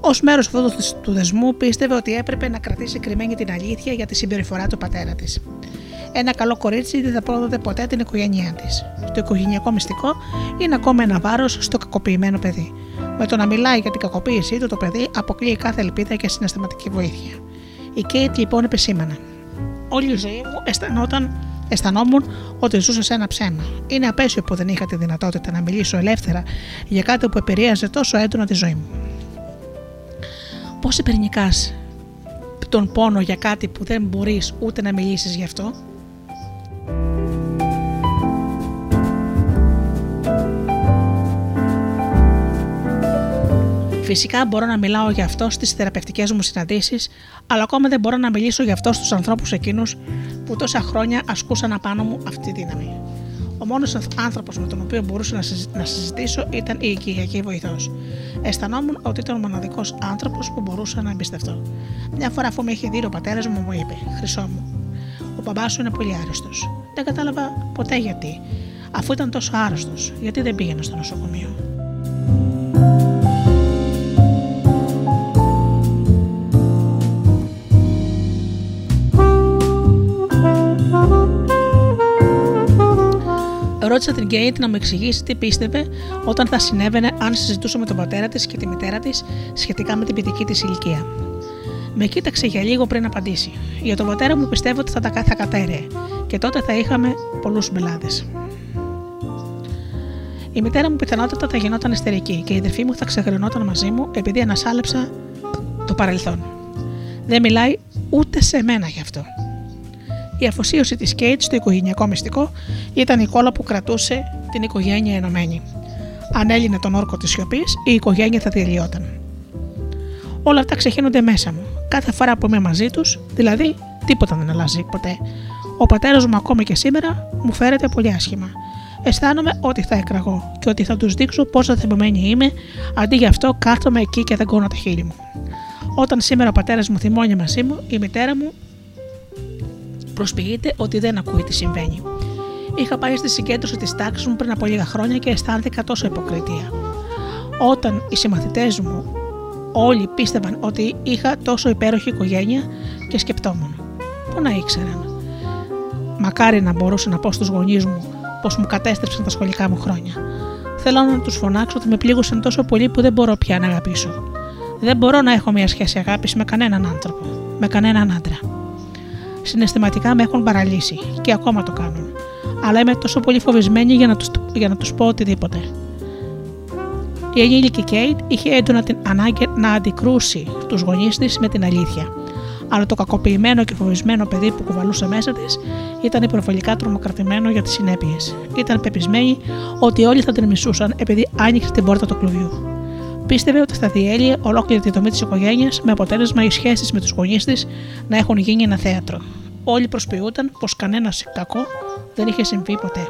Ω μέρος αυτού του δεσμού, πίστευε ότι έπρεπε να κρατήσει κρυμμένη την αλήθεια για τη συμπεριφορά του πατέρα της. Ένα καλό κορίτσι δεν θα πρόδοτε ποτέ την οικογένειά της. Το οικογενειακό μυστικό είναι ακόμα ένα βάρος στο κακοποιημένο παιδί. Με το να μιλάει για την κακοποίησή του, το παιδί αποκλείει κάθε ελπίδα και συναισθηματική βοήθεια. Η Κέιτ λοιπόν επισήμανε. Όλη η ζωή μου αισθανόταν, αισθανόμουν ότι ζούσα σε ένα ψέμα. Είναι απέσιο που δεν είχα τη δυνατότητα να μιλήσω ελεύθερα για κάτι που επηρέαζε τόσο έντονα τη ζωή μου. Πώς υπερνικάς τον πόνο για κάτι που δεν μπορείς ούτε να μιλήσεις γι' αυτό, Φυσικά μπορώ να μιλάω για αυτό στις θεραπευτικές μου συναντήσεις, αλλά ακόμα δεν μπορώ να μιλήσω για αυτό στους ανθρώπους εκείνους που τόσα χρόνια ασκούσαν απάνω μου αυτή τη δύναμη. Ο μόνος άνθρωπος με τον οποίο μπορούσα να συζητήσω ήταν η οικιακή βοηθός. Αισθανόμουν ότι ήταν ο μοναδικός άνθρωπος που μπορούσα να εμπιστευτώ. Μια φορά, αφού με είχε δει ο πατέρας μου, μου είπε: Χρυσό μου, ο μπαμπά σου είναι πολύ άρρωστος. Δεν κατάλαβα ποτέ γιατί. Αφού ήταν τόσο άρρωστος, γιατί δεν πήγαινε στο νοσοκομείο. Ρώτησα την Γκέιτ να μου εξηγήσει τι πίστευε όταν θα συνέβαινε αν συζητούσε με τον πατέρα της και τη μητέρα της σχετικά με την παιδική της ηλικία. Με κοίταξε για λίγο πριν απαντήσει. Για τον πατέρα μου πιστεύω ότι θα τα θα και τότε θα είχαμε πολλούς μπελάδες. Η μητέρα μου πιθανότατα θα γινόταν ιστερική και η αδερφή μου θα ξεγρενόταν μαζί μου επειδή ανασάλεψα το παρελθόν. Δεν μιλάει ούτε σε μένα γι' αυτό. Η αφοσίωση της Κέιτς στο οικογενειακό μυστικό ήταν η κόλλα που κρατούσε την οικογένεια ενωμένη. Αν έλυνε τον όρκο της σιωπής, η οικογένεια θα τελειώταν. Όλα αυτά ξεχύνονται μέσα μου. Κάθε φορά που είμαι μαζί τους, δηλαδή τίποτα δεν αλλάζει ποτέ. Ο πατέρας μου ακόμα και σήμερα μου φέρεται πολύ άσχημα. Αισθάνομαι ότι θα εκραγώ και ότι θα τους δείξω πόσο θεμωμένη είμαι, αντί γι' αυτό κάθομαι εκεί και δεν κόνω τα χείλη μου. Όταν σήμερα ο πατέρας μου θυμώνει μαζί μου, η μητέρα μου προσποιείται ότι δεν ακούει τι συμβαίνει. Είχα πάει στη συγκέντρωση της τάξης μου πριν από λίγα χρόνια και αισθάνθηκα τόσο υποκριτία. Όταν οι συμμαθητές μου όλοι πίστευαν ότι είχα τόσο υπέροχη οικογένεια και σκεπτόμουν. Πού να ήξεραν; Μακάρι να μπορούσα να πω στους γονείς μου πως μου κατέστρεψαν τα σχολικά μου χρόνια. Θέλω να τους φωνάξω ότι με πλήγωσαν τόσο πολύ που δεν μπορώ πια να αγαπήσω. Δεν μπορώ να έχω μια σχέση αγάπης με κανέναν άνθρωπο, με κανέναν άντρα. Συναισθηματικά με έχουν παραλύσει και ακόμα το κάνουν. Αλλά είμαι τόσο πολύ φοβισμένη για να τους, για να τους πω οτιδήποτε. Η ενήλικη Κέιτ είχε έντονα την ανάγκη να αντικρούσει τους γονείς της με την αλήθεια. Αλλά το κακοποιημένο και φοβισμένο παιδί που κουβαλούσε μέσα της ήταν υπερβολικά τρομοκρατημένο για τις συνέπειες. Ήταν πεπισμένη ότι όλοι θα την μισούσαν επειδή άνοιξε την πόρτα του κλουβιού. Πίστευε ότι θα διέλυε ολόκληρη τη δομή της οικογένειας με αποτέλεσμα οι σχέσεις με τους γονείς της να έχουν γίνει ένα θέατρο. Όλοι προσποιούταν πως κανένας κακό δεν είχε συμβεί ποτέ.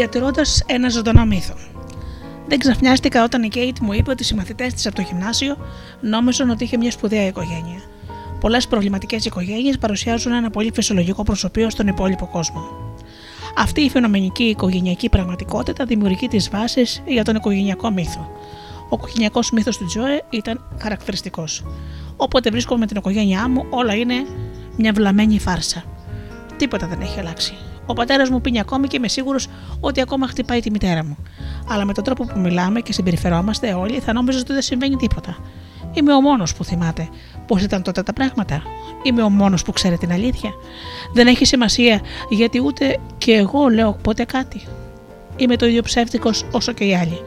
Διατηρώντας ένα ζωντανό μύθο. Δεν ξαφνιάστηκα όταν η Κέιτ μου είπε ότι οι συμμαθητές της από το γυμνάσιο νόμιζαν ότι είχε μια σπουδαία οικογένεια. Πολλές προβληματικές οικογένειες παρουσιάζουν ένα πολύ φυσιολογικό προσωπείο στον υπόλοιπο κόσμο. Αυτή η φαινομενική οικογενειακή πραγματικότητα δημιουργεί τις βάσεις για τον οικογενειακό μύθο. Ο οικογενειακός μύθος του Τζόε ήταν χαρακτηριστικός. Όποτε βρίσκομαι με την οικογένειά μου, όλα είναι μια βλαμμένη φάρσα. Τίποτα δεν έχει αλλάξει. Ο πατέρας μου πίνει ακόμη και είμαι σίγουρος ότι ακόμα χτυπάει τη μητέρα μου. Αλλά με τον τρόπο που μιλάμε και συμπεριφερόμαστε όλοι, θα νόμιζα ότι δεν συμβαίνει τίποτα. Είμαι ο μόνος που θυμάται πώς ήταν τότε τα πράγματα. Είμαι ο μόνος που ξέρει την αλήθεια. Δεν έχει σημασία γιατί ούτε και εγώ λέω ποτέ κάτι. Είμαι το ίδιο ψεύτικος όσο και οι άλλοι.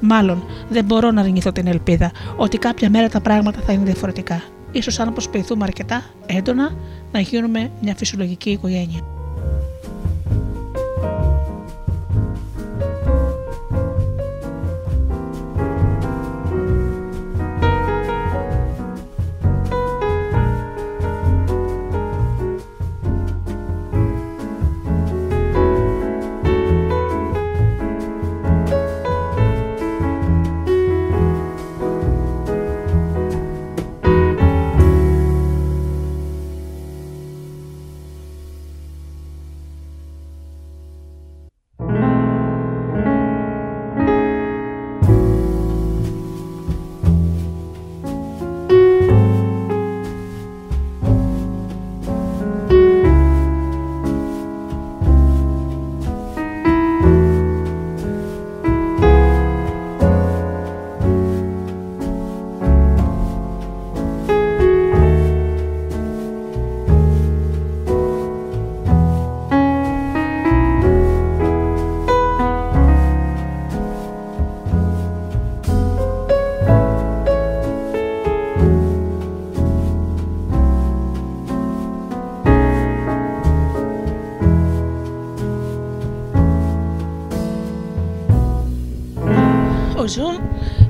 Μάλλον δεν μπορώ να αρνηθώ την ελπίδα ότι κάποια μέρα τα πράγματα θα είναι διαφορετικά. Ίσως αν προσποιηθούμε αρκετά έντονα να γίνουμε μια φυσιολογική οικογένεια.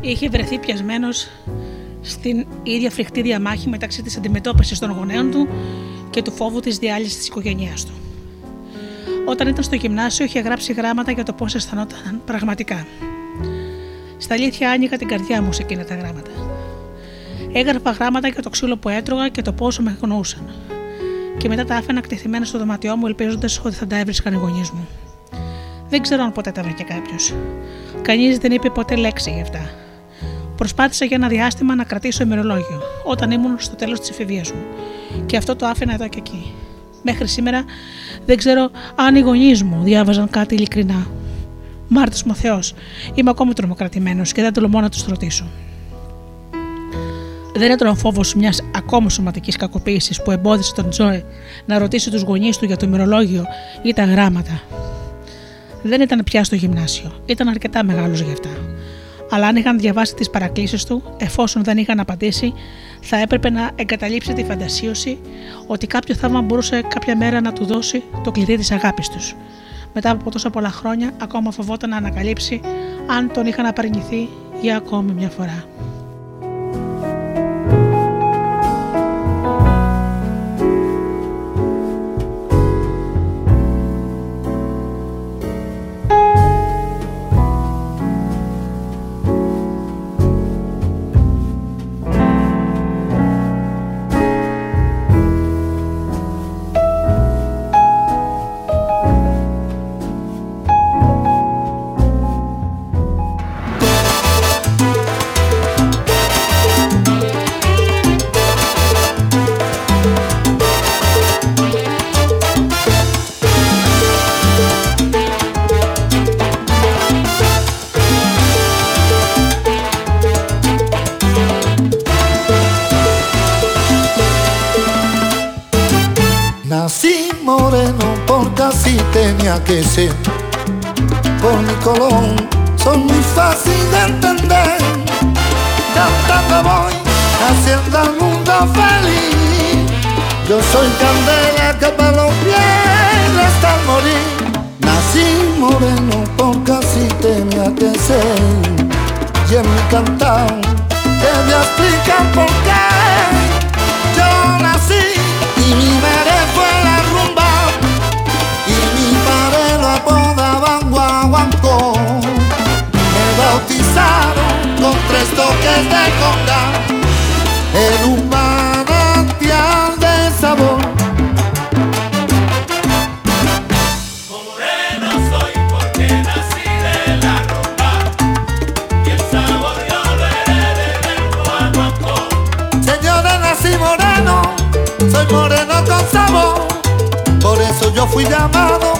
Είχε βρεθεί πιασμένος στην ίδια φρικτή διαμάχη μεταξύ της αντιμετώπισης των γονέων του και του φόβου της διάλυσης της οικογένειάς του. Όταν ήταν στο γυμνάσιο, είχε γράψει γράμματα για το πώς αισθανόταν πραγματικά. Στα αλήθεια, άνοιγα την καρδιά μου σε εκείνα τα γράμματα. Έγραφα γράμματα για το ξύλο που έτρωγα και το πόσο με γνωρούσαν. Και μετά τα άφηνα κτηθημένα στο δωμάτιό μου, ελπίζοντας ότι θα τα έβρισκαν οι γονείς μου. Δεν ξέρω αν ποτέ τα βρήκε κάποιος. Κανείς δεν είπε ποτέ λέξη γι' αυτά. Προσπάθησα για ένα διάστημα να κρατήσω ημερολόγιο, όταν ήμουν στο τέλος της εφηβείας μου. Και αυτό το άφηνα εδώ και εκεί. Μέχρι σήμερα δεν ξέρω αν οι γονείς μου διάβαζαν κάτι ειλικρινά. Μάρτυ μου Θεός, είμαι ακόμη τρομοκρατημένος και δεν τολμώ να τους ρωτήσω. Δεν ήταν ο φόβος μιας ακόμα σωματικής κακοποίησης που εμπόδισε τον Τζόε να ρωτήσει τους γονείς του για το ημερολόγιο ή τα γράμματα. Δεν ήταν πια στο γυμνάσιο, ήταν αρκετά μεγάλος γι' αυτά αλλά αν είχαν διαβάσει τις παρακλήσεις του, εφόσον δεν είχαν απαντήσει, θα έπρεπε να εγκαταλείψει τη φαντασίωση ότι κάποιο θαύμα μπορούσε κάποια μέρα να του δώσει το κλειδί της αγάπης τους. Μετά από τόσα πολλά χρόνια, ακόμα φοβόταν να ανακαλύψει αν τον είχαν απαρνηθεί για ακόμη μια φορά. fui llamado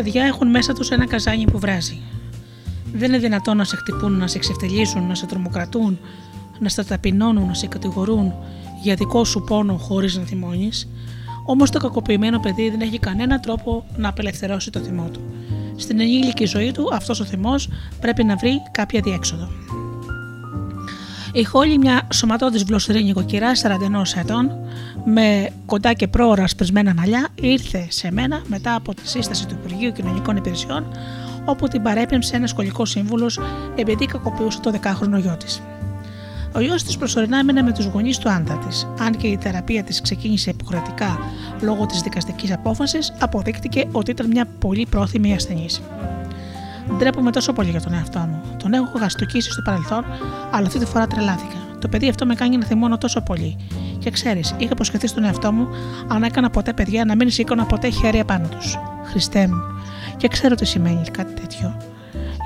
παιδιά έχουν μέσα τους ένα καζάνι που βράζει. Δεν είναι δυνατόν να σε χτυπούν, να σε εξευτελίσουν, να σε τρομοκρατούν, να σε ταπεινώνουν, να σε κατηγορούν για δικό σου πόνο χωρίς να θυμώνεις. Όμως το κακοποιημένο παιδί δεν έχει κανένα τρόπο να απελευθερώσει το θυμό του. Στην ενήλικη ζωή του αυτός ο θυμός πρέπει να βρει κάποια διέξοδο. Η Χόλη, μια σωματώδης βλοσσερή νοικοκυρά 41 ετών, με κοντά και πρόωρα σπρισμένα μαλλιά, ήρθε σε μένα μετά από τη σύσταση του Υπουργείου Κοινωνικών Υπηρεσιών, όπου την παρέπεμψε ένας σχολικός σύμβουλος επειδή κακοποιούσε το 10χρονο γιο της. Ο γιος της προσωρινά έμενε με τους γονείς του άντρα της, αν και η θεραπεία της ξεκίνησε υποχρεωτικά λόγω της δικαστικής απόφασης, αποδείχτηκε ότι ήταν μια πολύ πρόθυμη ασθενής. Ντρέπομαι τόσο πολύ για τον εαυτό μου. Τον έχω γαστοκίσει στο παρελθόν, αλλά αυτή τη φορά τρελάθηκα. Το παιδί αυτό με κάνει να θυμώνω τόσο πολύ. Και ξέρεις, είχα υποσχεθεί στον εαυτό μου, αν έκανα ποτέ παιδιά, να μην σήκωνα ποτέ χέρι απάνω τους. Χριστέ μου. Και ξέρω τι σημαίνει κάτι τέτοιο.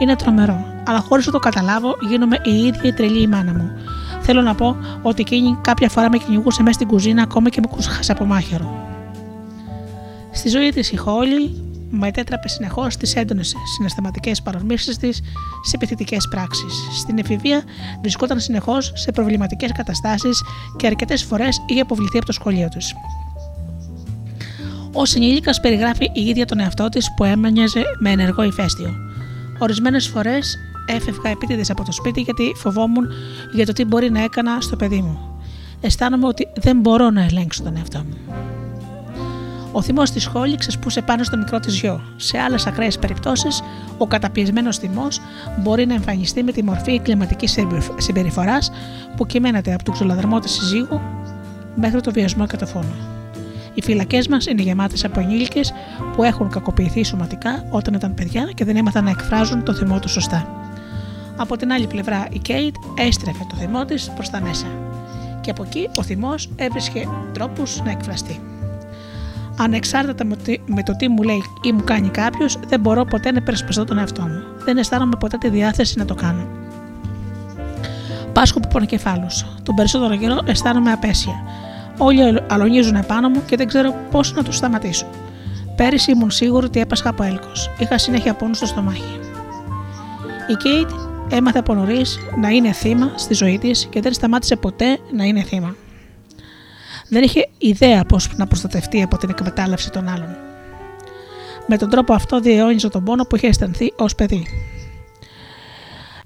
Είναι τρομερό, αλλά χωρίς να το καταλάβω, γίνομαι η ίδια η τρελή η μάνα μου. Θέλω να πω ότι εκείνη κάποια φορά με κυνηγούσε μέσα στην κουζίνα ακόμα και με κούσχασε από μάχαιρο. Στη ζωή της η Χόλη μετέτραπε συνεχώς τι έντονες συναισθηματικές παρορμήσεις της σε επιθετικέ πράξεις. Στην εφηβεία βρισκόταν συνεχώς σε προβληματικές καταστάσεις και αρκετές φορές είχε αποβληθεί από το σχολείο της. Ω ενήλικα περιγράφει η ίδια τον εαυτό της που έμενιαζε με ενεργό ηφαίστειο. Ορισμένες φορές έφευγα επίτηδες από το σπίτι γιατί φοβόμουν για το τι μπορεί να έκανα στο παιδί μου. Αισθάνομαι ότι δεν μπορώ να ελέγξω τον εαυτό μου. Ο θυμός της σχόλη ξεσπούσε πάνω στο μικρό της γιο. Σε άλλες ακραίες περιπτώσεις, ο καταπιεσμένος θυμός μπορεί να εμφανιστεί με τη μορφή κλιματικής συμπεριφοράς που κυμαίνεται από τον ξυλοδαρμό της συζύγου μέχρι το βιασμό και το φόνο. Οι φυλακές μας είναι γεμάτες από ενήλικες που έχουν κακοποιηθεί σωματικά όταν ήταν παιδιά και δεν έμαθαν να εκφράζουν το θυμό τους σωστά. Από την άλλη πλευρά, η Κέιτ έστρεφε το θυμό της προς τα μέσα. Και από εκεί ο θυμός έβρισκε τρόπους να εκφραστεί. Ανεξάρτητα με το τι μου λέει ή μου κάνει κάποιος, δεν μπορώ ποτέ να υπερασπιστώ τον εαυτό μου. Δεν αισθάνομαι ποτέ τη διάθεση να το κάνω. Πάσχω από πονοκεφάλους. Τον περισσότερο καιρό αισθάνομαι απέσια. Όλοι αλωνίζουν επάνω μου και δεν ξέρω πώς να τους σταματήσω. Πέρυσι ήμουν σίγουρη ότι έπασχα από έλκος. Είχα συνέχεια πόνους στο στομάχι. Η Κέιτ έμαθε από νωρίς να είναι θύμα στη ζωή της και δεν σταμάτησε ποτέ να είναι θύμα. Δεν είχε ιδέα πώς να προστατευτεί από την εκμετάλλευση των άλλων. Με τον τρόπο αυτό διαιώνιζε τον πόνο που είχε αισθανθεί ως παιδί.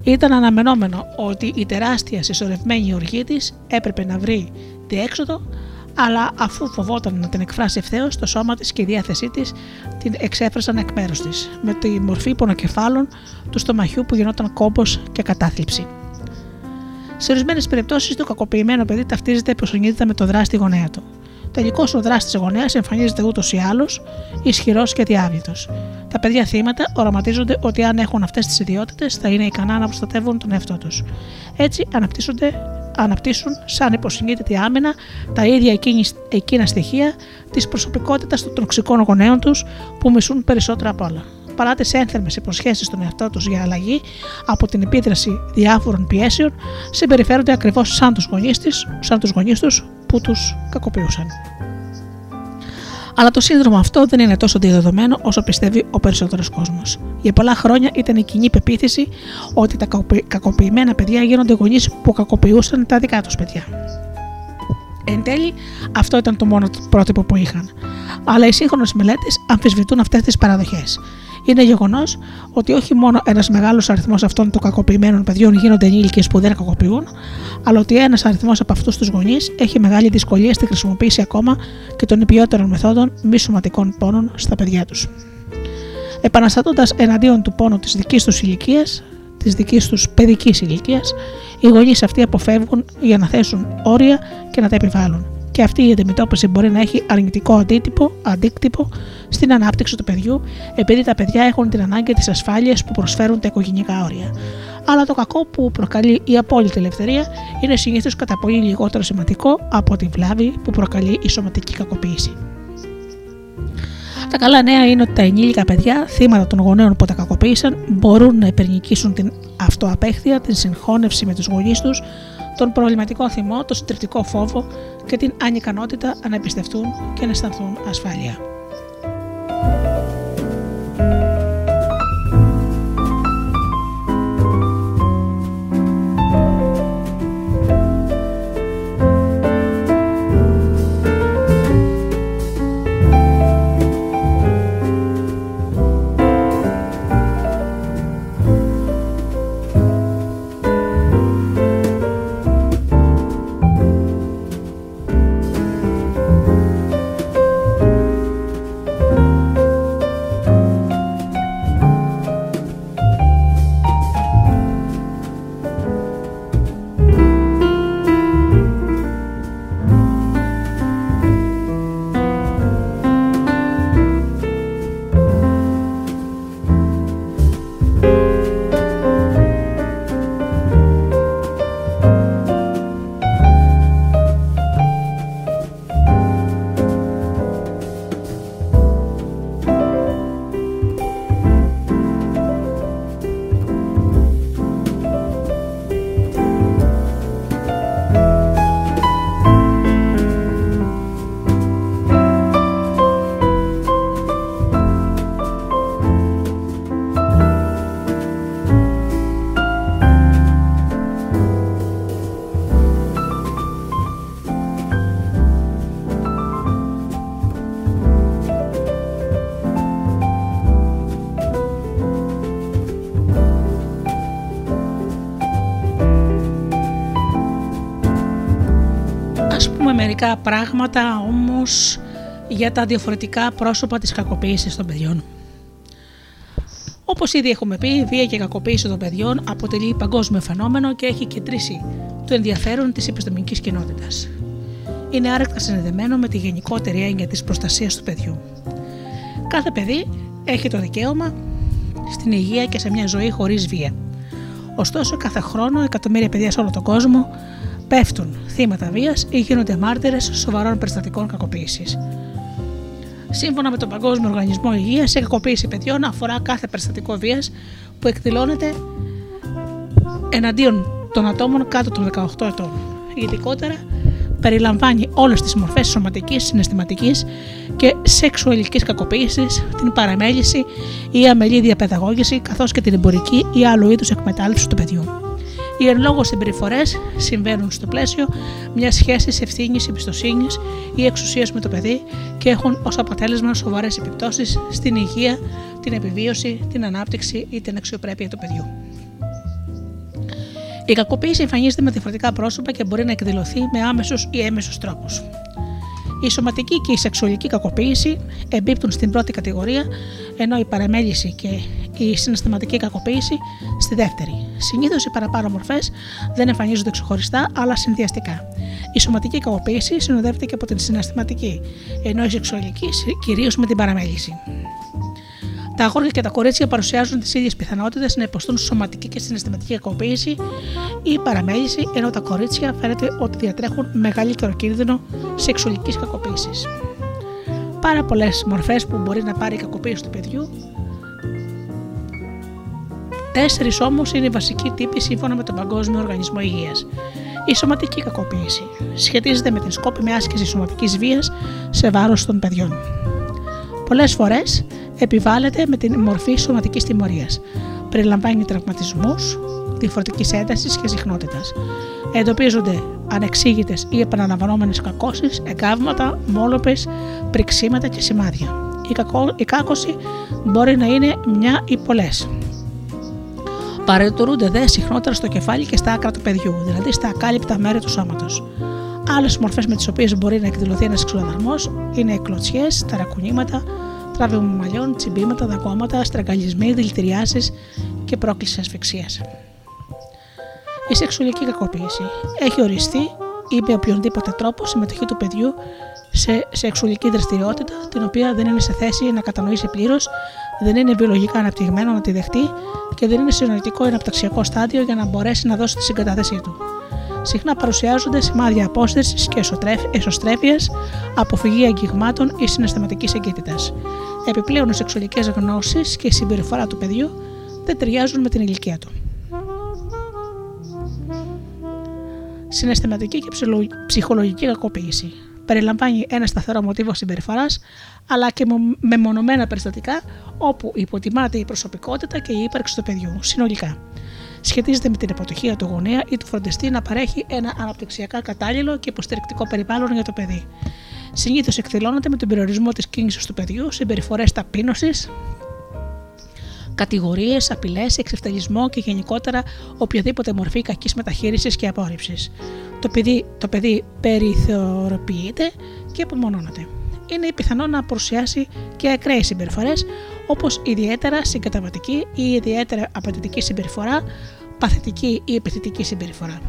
Ήταν αναμενόμενο ότι η τεράστια συσσωρευμένη οργή της έπρεπε να βρει διέξοδο, αλλά αφού φοβόταν να την εκφράσει ευθέως, το σώμα της και η διάθεσή της την εξέφρασαν εκ μέρους της, με τη μορφή πονοκεφάλων του στομαχιού που γινόταν κόμπος και κατάθλιψη. Σε ορισμένες περιπτώσεις, το κακοποιημένο παιδί ταυτίζεται υποσυνείδητα με το δράστη γονέα του. Τελικώς ο δράστης γονέας εμφανίζεται ούτως ή άλλως ισχυρός και διάβητο. Τα παιδιά θύματα οραματίζονται ότι αν έχουν αυτές τις ιδιότητες θα είναι ικανά να προστατεύουν τον εαυτό τους. Έτσι αναπτύσσονται αναπτύσσουν σαν υποσυνείδητη άμυνα τα ίδια εκείνη, εκείνα στοιχεία της προσωπικότητας των τοξικών γονέων τους που μισούν περισσότερα απ' όλα. Παρά τι ένθερμες υποσχέσεις στον εαυτό τους για αλλαγή από την επίδραση διάφορων πιέσεων, συμπεριφέρονται ακριβώς σαν τους γονείς τους που τους κακοποιούσαν. Αλλά το σύνδρομο αυτό δεν είναι τόσο διαδεδομένο όσο πιστεύει ο περισσότερος κόσμος. Για πολλά χρόνια ήταν η κοινή πεποίθηση ότι τα κακοποιημένα παιδιά γίνονται γονείς που κακοποιούσαν τα δικά τους παιδιά. Εν τέλει, αυτό ήταν το μόνο πρότυπο που είχαν. Αλλά οι σύγχρονες μελέτες αμφισβητούν αυτές τις παραδοχές. Είναι γεγονός ότι όχι μόνο ένας μεγάλος αριθμός αυτών των κακοποιημένων παιδιών γίνονται ενήλικε που δεν κακοποιούν, αλλά ότι ένας αριθμός από αυτούς τους γονείς έχει μεγάλη δυσκολία στη χρησιμοποίηση ακόμα και των υπιότερων μεθόδων μη σωματικών πόνων στα παιδιά τους. Επαναστατώντας εναντίον του πόνου της δικής τους ηλικίας, της δικής τους παιδικής ηλικίας, οι γονείς αυτοί αποφεύγουν για να θέσουν όρια και να τα επιβάλλουν και αυτή η αντιμετώπιση μπορεί να έχει αρνητικό αντίτυπο, αντίκτυπο στην ανάπτυξη του παιδιού, επειδή τα παιδιά έχουν την ανάγκη της ασφάλειας που προσφέρουν τα οικογενειακά όρια. Αλλά το κακό που προκαλεί η απόλυτη ελευθερία είναι συνήθως κατά πολύ λιγότερο σημαντικό από τη βλάβη που προκαλεί η σωματική κακοποίηση. Τα καλά νέα είναι ότι τα ενήλικα παιδιά, θύματα των γονέων που τα κακοποίησαν, μπορούν να υπερνικήσουν την αυτοαπέχθεια, την συγχώνευση με τους γονείς τους, τον προβληματικό θυμό, τον συντριπτικό φόβο και την ανικανότητα να εμπιστευτούν και να αισθανθούν ασφάλεια. Μερικά πράγματα όμως για τα διαφορετικά πρόσωπα της κακοποίησης των παιδιών. Όπως ήδη έχουμε πει, η βία και η κακοποίηση των παιδιών αποτελεί παγκόσμιο φαινόμενο και έχει κεντρήσει το ενδιαφέρον της επιστημονικής κοινότητας. Είναι άρρηκτα συνδεδεμένο με τη γενικότερη έννοια της προστασίας του παιδιού. Κάθε παιδί έχει το δικαίωμα στην υγεία και σε μια ζωή χωρίς βία. Ωστόσο, κάθε χρόνο εκατομμύρια παιδιά σε όλο τον κόσμο πέφτουν θύματα βίας ή γίνονται μάρτυρες σοβαρών περιστατικών κακοποίησης. Σύμφωνα με τον Παγκόσμιο Οργανισμό Υγείας, η κακοποίηση παιδιών αφορά κάθε περιστατικό βίας που εκδηλώνεται εναντίον των ατόμων κάτω των 18 ετών. Ειδικότερα περιλαμβάνει όλες τις μορφές σωματικής, συναισθηματικής και σεξουαλικής κακοποίησης, την παραμέληση ή αμελή διαπαιδαγώγηση καθώς και την εμπορική ή άλλου είδους εκμετάλλευση του παιδιού. Οι εν λόγω συμπεριφορές συμβαίνουν στο πλαίσιο μιας σχέσης ευθύνης, εμπιστοσύνης ή εξουσίας με το παιδί και έχουν ως αποτέλεσμα σοβαρές επιπτώσεις στην υγεία, την επιβίωση, την ανάπτυξη ή την αξιοπρέπεια του παιδιού. Η κακοποίηση εμφανίζεται με διαφορετικά πρόσωπα και μπορεί να εκδηλωθεί με άμεσους ή έμεσους τρόπους. Η σωματική και η σεξουαλική κακοποίηση εμπίπτουν στην πρώτη κατηγορία, ενώ η παραμέληση και η συναισθηματική κακοποίηση στη δεύτερη. Συνήθως οι παραπάνω μορφές δεν εμφανίζονται ξεχωριστά, αλλά συνδυαστικά. Η σωματική κακοποίηση συνοδεύεται και από την συναισθηματική, ενώ η σεξουαλική κυρίως με την παραμέληση. Τα αγόρια και τα κορίτσια παρουσιάζουν τις ίδιες πιθανότητες να υποστούν σωματική και συναισθηματική κακοποίηση ή παραμέληση, ενώ τα κορίτσια φαίνεται ότι διατρέχουν μεγαλύτερο κίνδυνο σεξουαλικής κακοποίησης. Πάρα πολλές μορφές που μπορεί να πάρει η κακοποίηση του παιδιού. Τέσσερις όμως είναι οι βασικοί τύποι σύμφωνα με τον Παγκόσμιο Οργανισμό Υγείας. Η σωματική κακοποίηση σχετίζεται με την σκόπιμη άσκηση σωματικής βίας σε βάρος των παιδιών. Πολλές φορές επιβάλλεται με την μορφή σωματικής τιμωρίας. Περιλαμβάνει τραυματισμούς διαφορετικής έντασης και συχνότητας. Εντοπίζονται ανεξήγητες ή επαναλαμβανόμενες κακώσεις, εγκάβματα, μόλοπες, πριξίματα και σημάδια. Η, κακό, η κάκωση μπορεί να είναι μια ή πολλές. Παρατηρούνται δε συχνότερα στο κεφάλι και στα άκρα του παιδιού, δηλαδή στα ακάλυπτα μέρη του σώματος. Άλλες μορφές με τις οποίες μπορεί να εκδηλωθεί ένας ξυλοδαρμός είναι κλωτσιές, ταρακουνήματα, τράβημα μαλλιών, τσιμπήματα, δακώματα, στραγγαλισμοί, δηλητηριάσεις και πρόκληση ασφυξίας. Η σεξουαλική κακοποίηση έχει οριστεί ή με οποιονδήποτε τρόπο συμμετοχή του παιδιού σε σεξουαλική δραστηριότητα την οποία δεν είναι σε θέση να κατανοήσει πλήρως, δεν είναι βιολογικά αναπτυγμένο να τη δεχτεί και δεν είναι σε νοητικό ή αναπτυξιακό στάδιο για να μπορέσει να δώσει τη συγκατάθεσή του. Συχνά παρουσιάζονται σημάδια απόσυρση και εσωστρέφειας, αποφυγή αγγιγμάτων ή συναισθηματικής εγκύτητας. Επιπλέον, οι σεξουαλικές γνώσεις και η συμπεριφορά του παιδιού δεν ταιριάζουν με την ηλικία του. Συναισθηματική και ψυχολογική κακοποίηση. Περιλαμβάνει ένα σταθερό μοτίβο συμπεριφοράς, αλλά και μεμονωμένα περιστατικά όπου υποτιμάται η προσωπικότητα και η ύπαρξη του παιδιού συνολικά. Σχετίζεται με την υποτυχία του γονέα ή του φροντιστή να παρέχει ένα αναπτυξιακά κατάλληλο και υποστηρικτικό περιβάλλον για το παιδί. Συνήθως εκδηλώνεται με τον περιορισμό της κίνησης του παιδιού, συμπεριφορέ ταπείνωσης, κατηγορίες, απειλές, εξευτελισμό και γενικότερα οποιαδήποτε μορφή κακής μεταχείρισης και απόρριψης. Το παιδί, το παιδί περιθωριοποιείται και απομονώνεται. Είναι πιθανό να παρουσιάσει και ακραίες συμπεριφορές όπως ιδιαίτερα συγκαταβατική ή ιδιαίτερα απαιτητική συμπεριφορά, παθητική ή επιθετική συμπεριφορά.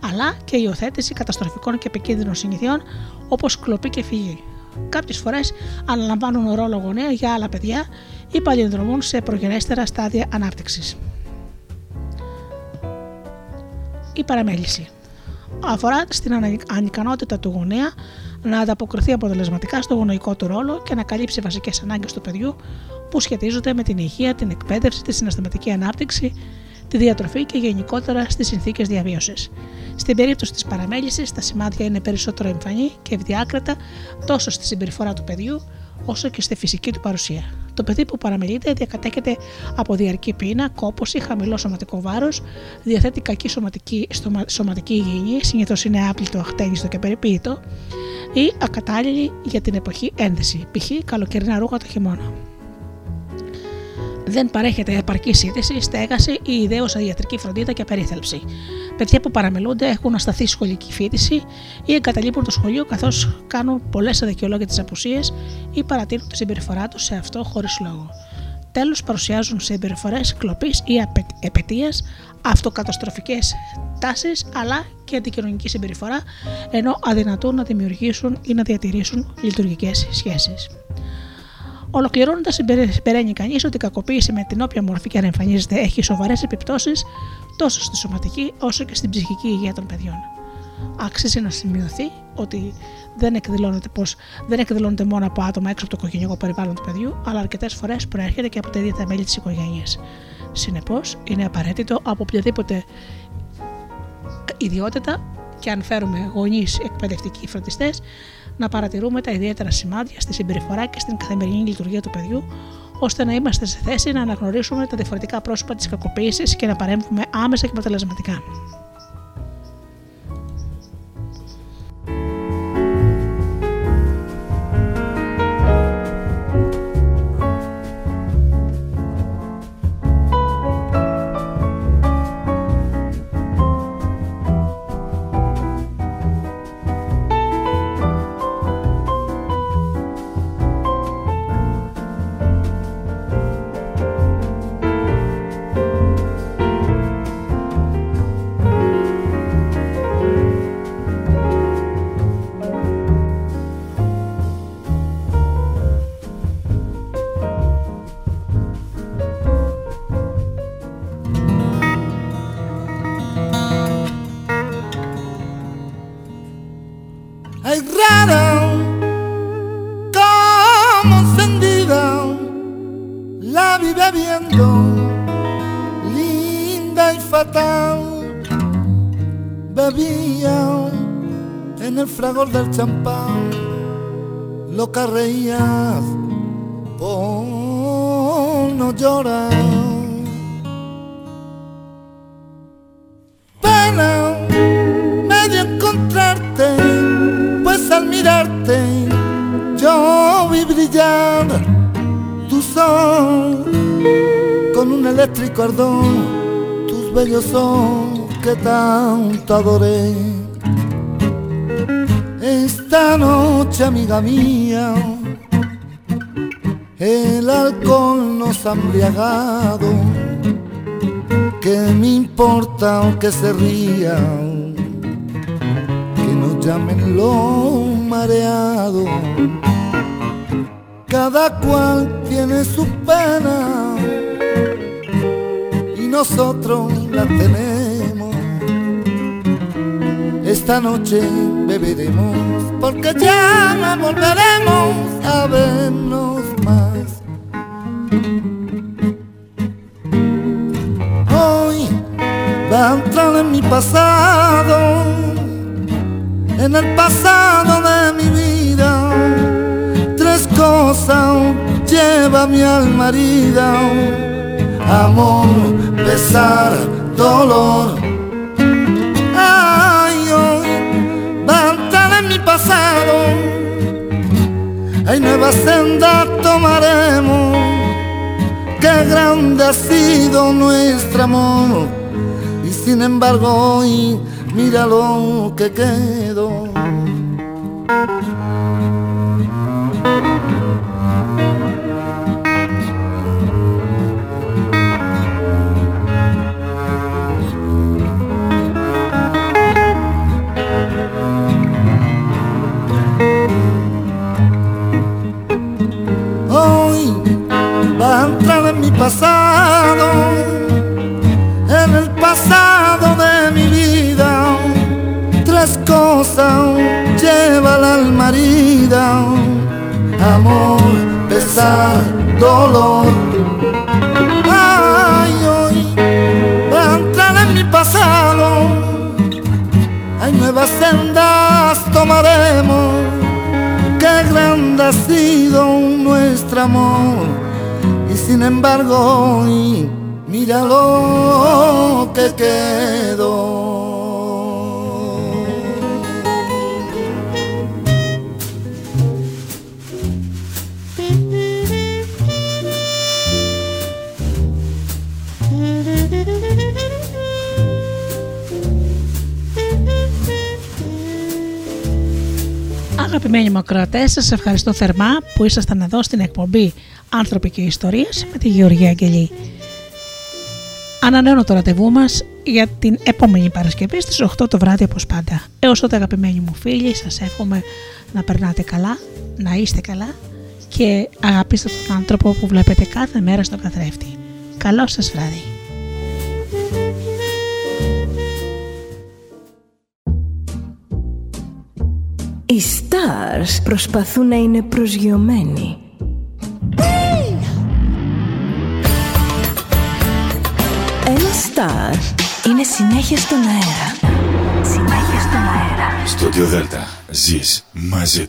Αλλά και υιοθέτηση καταστροφικών και επικίνδυνων συνηθιών όπως κλοπή και φυγή. Κάποιες φορές αναλαμβάνουν ρόλο γονέα για άλλα παιδιά ή παλινδρομούν σε προγενέστερα στάδια ανάπτυξης. Η παραμέληση αφορά στην ανικανότητα του γονέα να ανταποκριθεί αποτελεσματικά στο γονοϊκό του ρόλο και να καλύψει βασικές ανάγκες του παιδιού που σχετίζονται με την υγεία, την εκπαίδευση, τη συναισθηματική ανάπτυξη, τη διατροφή και γενικότερα στις συνθήκες διαβίωσης. Στην περίπτωση της παραμέλησης, τα σημάδια είναι περισσότερο εμφανή και ευδιάκρατα τόσο στη συμπεριφορά του παιδιού όσο και στη φυσική του παρουσία. Το παιδί που παραμελείται διακατέχεται από διαρκή πείνα, κόπωση, χαμηλό σωματικό βάρος, διαθέτει κακή σωματική, σωματική υγιεινή, συνήθως είναι άπλητο, αχτένιστο και περιποίητο, ή ακατάλληλη για την εποχή ένδυση, π.χ. καλοκαιρινά ρούχα το χειμώνα δεν παρέχεται επαρκής σύνδεση, στέγαση ή ιδέωσα ιατρική φροντίδα και περίθαλψη. Παιδιά που παραμελούνται έχουν ασταθεί σχολική φίτηση ή εγκαταλείπουν το σχολείο καθώς κάνουν πολλές αδικαιολόγητες απουσίες ή παρατηρούν τη συμπεριφορά τους σε αυτό χωρίς λόγο. Τέλος, παρουσιάζουν συμπεριφορές κλοπής ή επαιτίας, αυτοκαταστροφικές τάσεις αλλά και αντικοινωνική συμπεριφορά, ενώ αδυνατούν να δημιουργήσουν ή να διατηρήσουν λειτουργικές σχέσεις. Ολοκληρώνοντας, συμπεραίνει κανείς ότι η κακοποίηση με την όποια μορφή και αν εμφανίζεται έχει σοβαρές επιπτώσεις τόσο στη σωματική όσο και στην ψυχική υγεία των παιδιών. Άξιζε να σημειωθεί ότι δεν εκδηλώνεται, πως δεν εκδηλώνεται μόνο από άτομα έξω από το οικογενειακό περιβάλλον του παιδιού, αλλά αρκετές φορές προέρχεται και από τα ίδια τα μέλη της οικογένειας. Συνεπώς, είναι απαραίτητο από οποιαδήποτε ιδιότητα και αν φέρουμε γονείς εκπαιδευτικοί φροντιστές, να παρατηρούμε τα ιδιαίτερα σημάδια στη συμπεριφορά και στην καθημερινή λειτουργία του παιδιού, ώστε να είμαστε σε θέση να αναγνωρίσουμε τα διαφορετικά πρόσωπα της κακοποίησης και να παρέμβουμε άμεσα και αποτελεσματικά. como encendida, la vive viendo, linda y fatal. Bebía en el fragor del champán, loca reías, oh, no lloras. Ardor, tus bellos ojos que tanto adoré. Esta noche, amiga mía, el alcohol nos ha embriagado. ¿Qué me importa aunque se rían? Que nos llamen los mareados. Cada cual tiene su pena nosotros la tenemos esta noche beberemos porque ya no volveremos a vernos más. Hoy va a entrar en mi pasado, en el pasado de mi vida. Tres cosas lleva mi alma herida, amor, pesar, dolor. Pasado, hay nuevas sendas tomaremos, qué grande ha sido nuestro amor, y sin embargo hoy mira lo que quedó. Pasado, en el pasado de mi vida. Tres cosas lleva la alma herida, amor, pesar, dolor. Ay, hoy va entrar en mi pasado, hay nuevas sendas tomaremos. Qué grande ha sido nuestro amor sin embargo mira lo que quedó. Αγαπημένοι μου ακροατές, σας ευχαριστώ θερμά που ήσασταν εδώ στην εκπομπή Άνθρωποι και Ιστορίες με τη Γεωργία Αγγελή. Ανανεώνω το ραντεβού μας για την επόμενη Παρασκευή στις 8 το βράδυ όπως πάντα. Έως τότε αγαπημένοι μου φίλοι, σας εύχομαι να περνάτε καλά, να είστε καλά και αγαπήστε τον άνθρωπο που βλέπετε κάθε μέρα στον καθρέφτη. Καλό σας βράδυ. Οι stars προσπαθούν να είναι προσγειωμένοι. Star είναι συνέχεια στον αέρα. Συνέχεια στον αέρα. Στο Διοδέλτα ζεις μαζί του.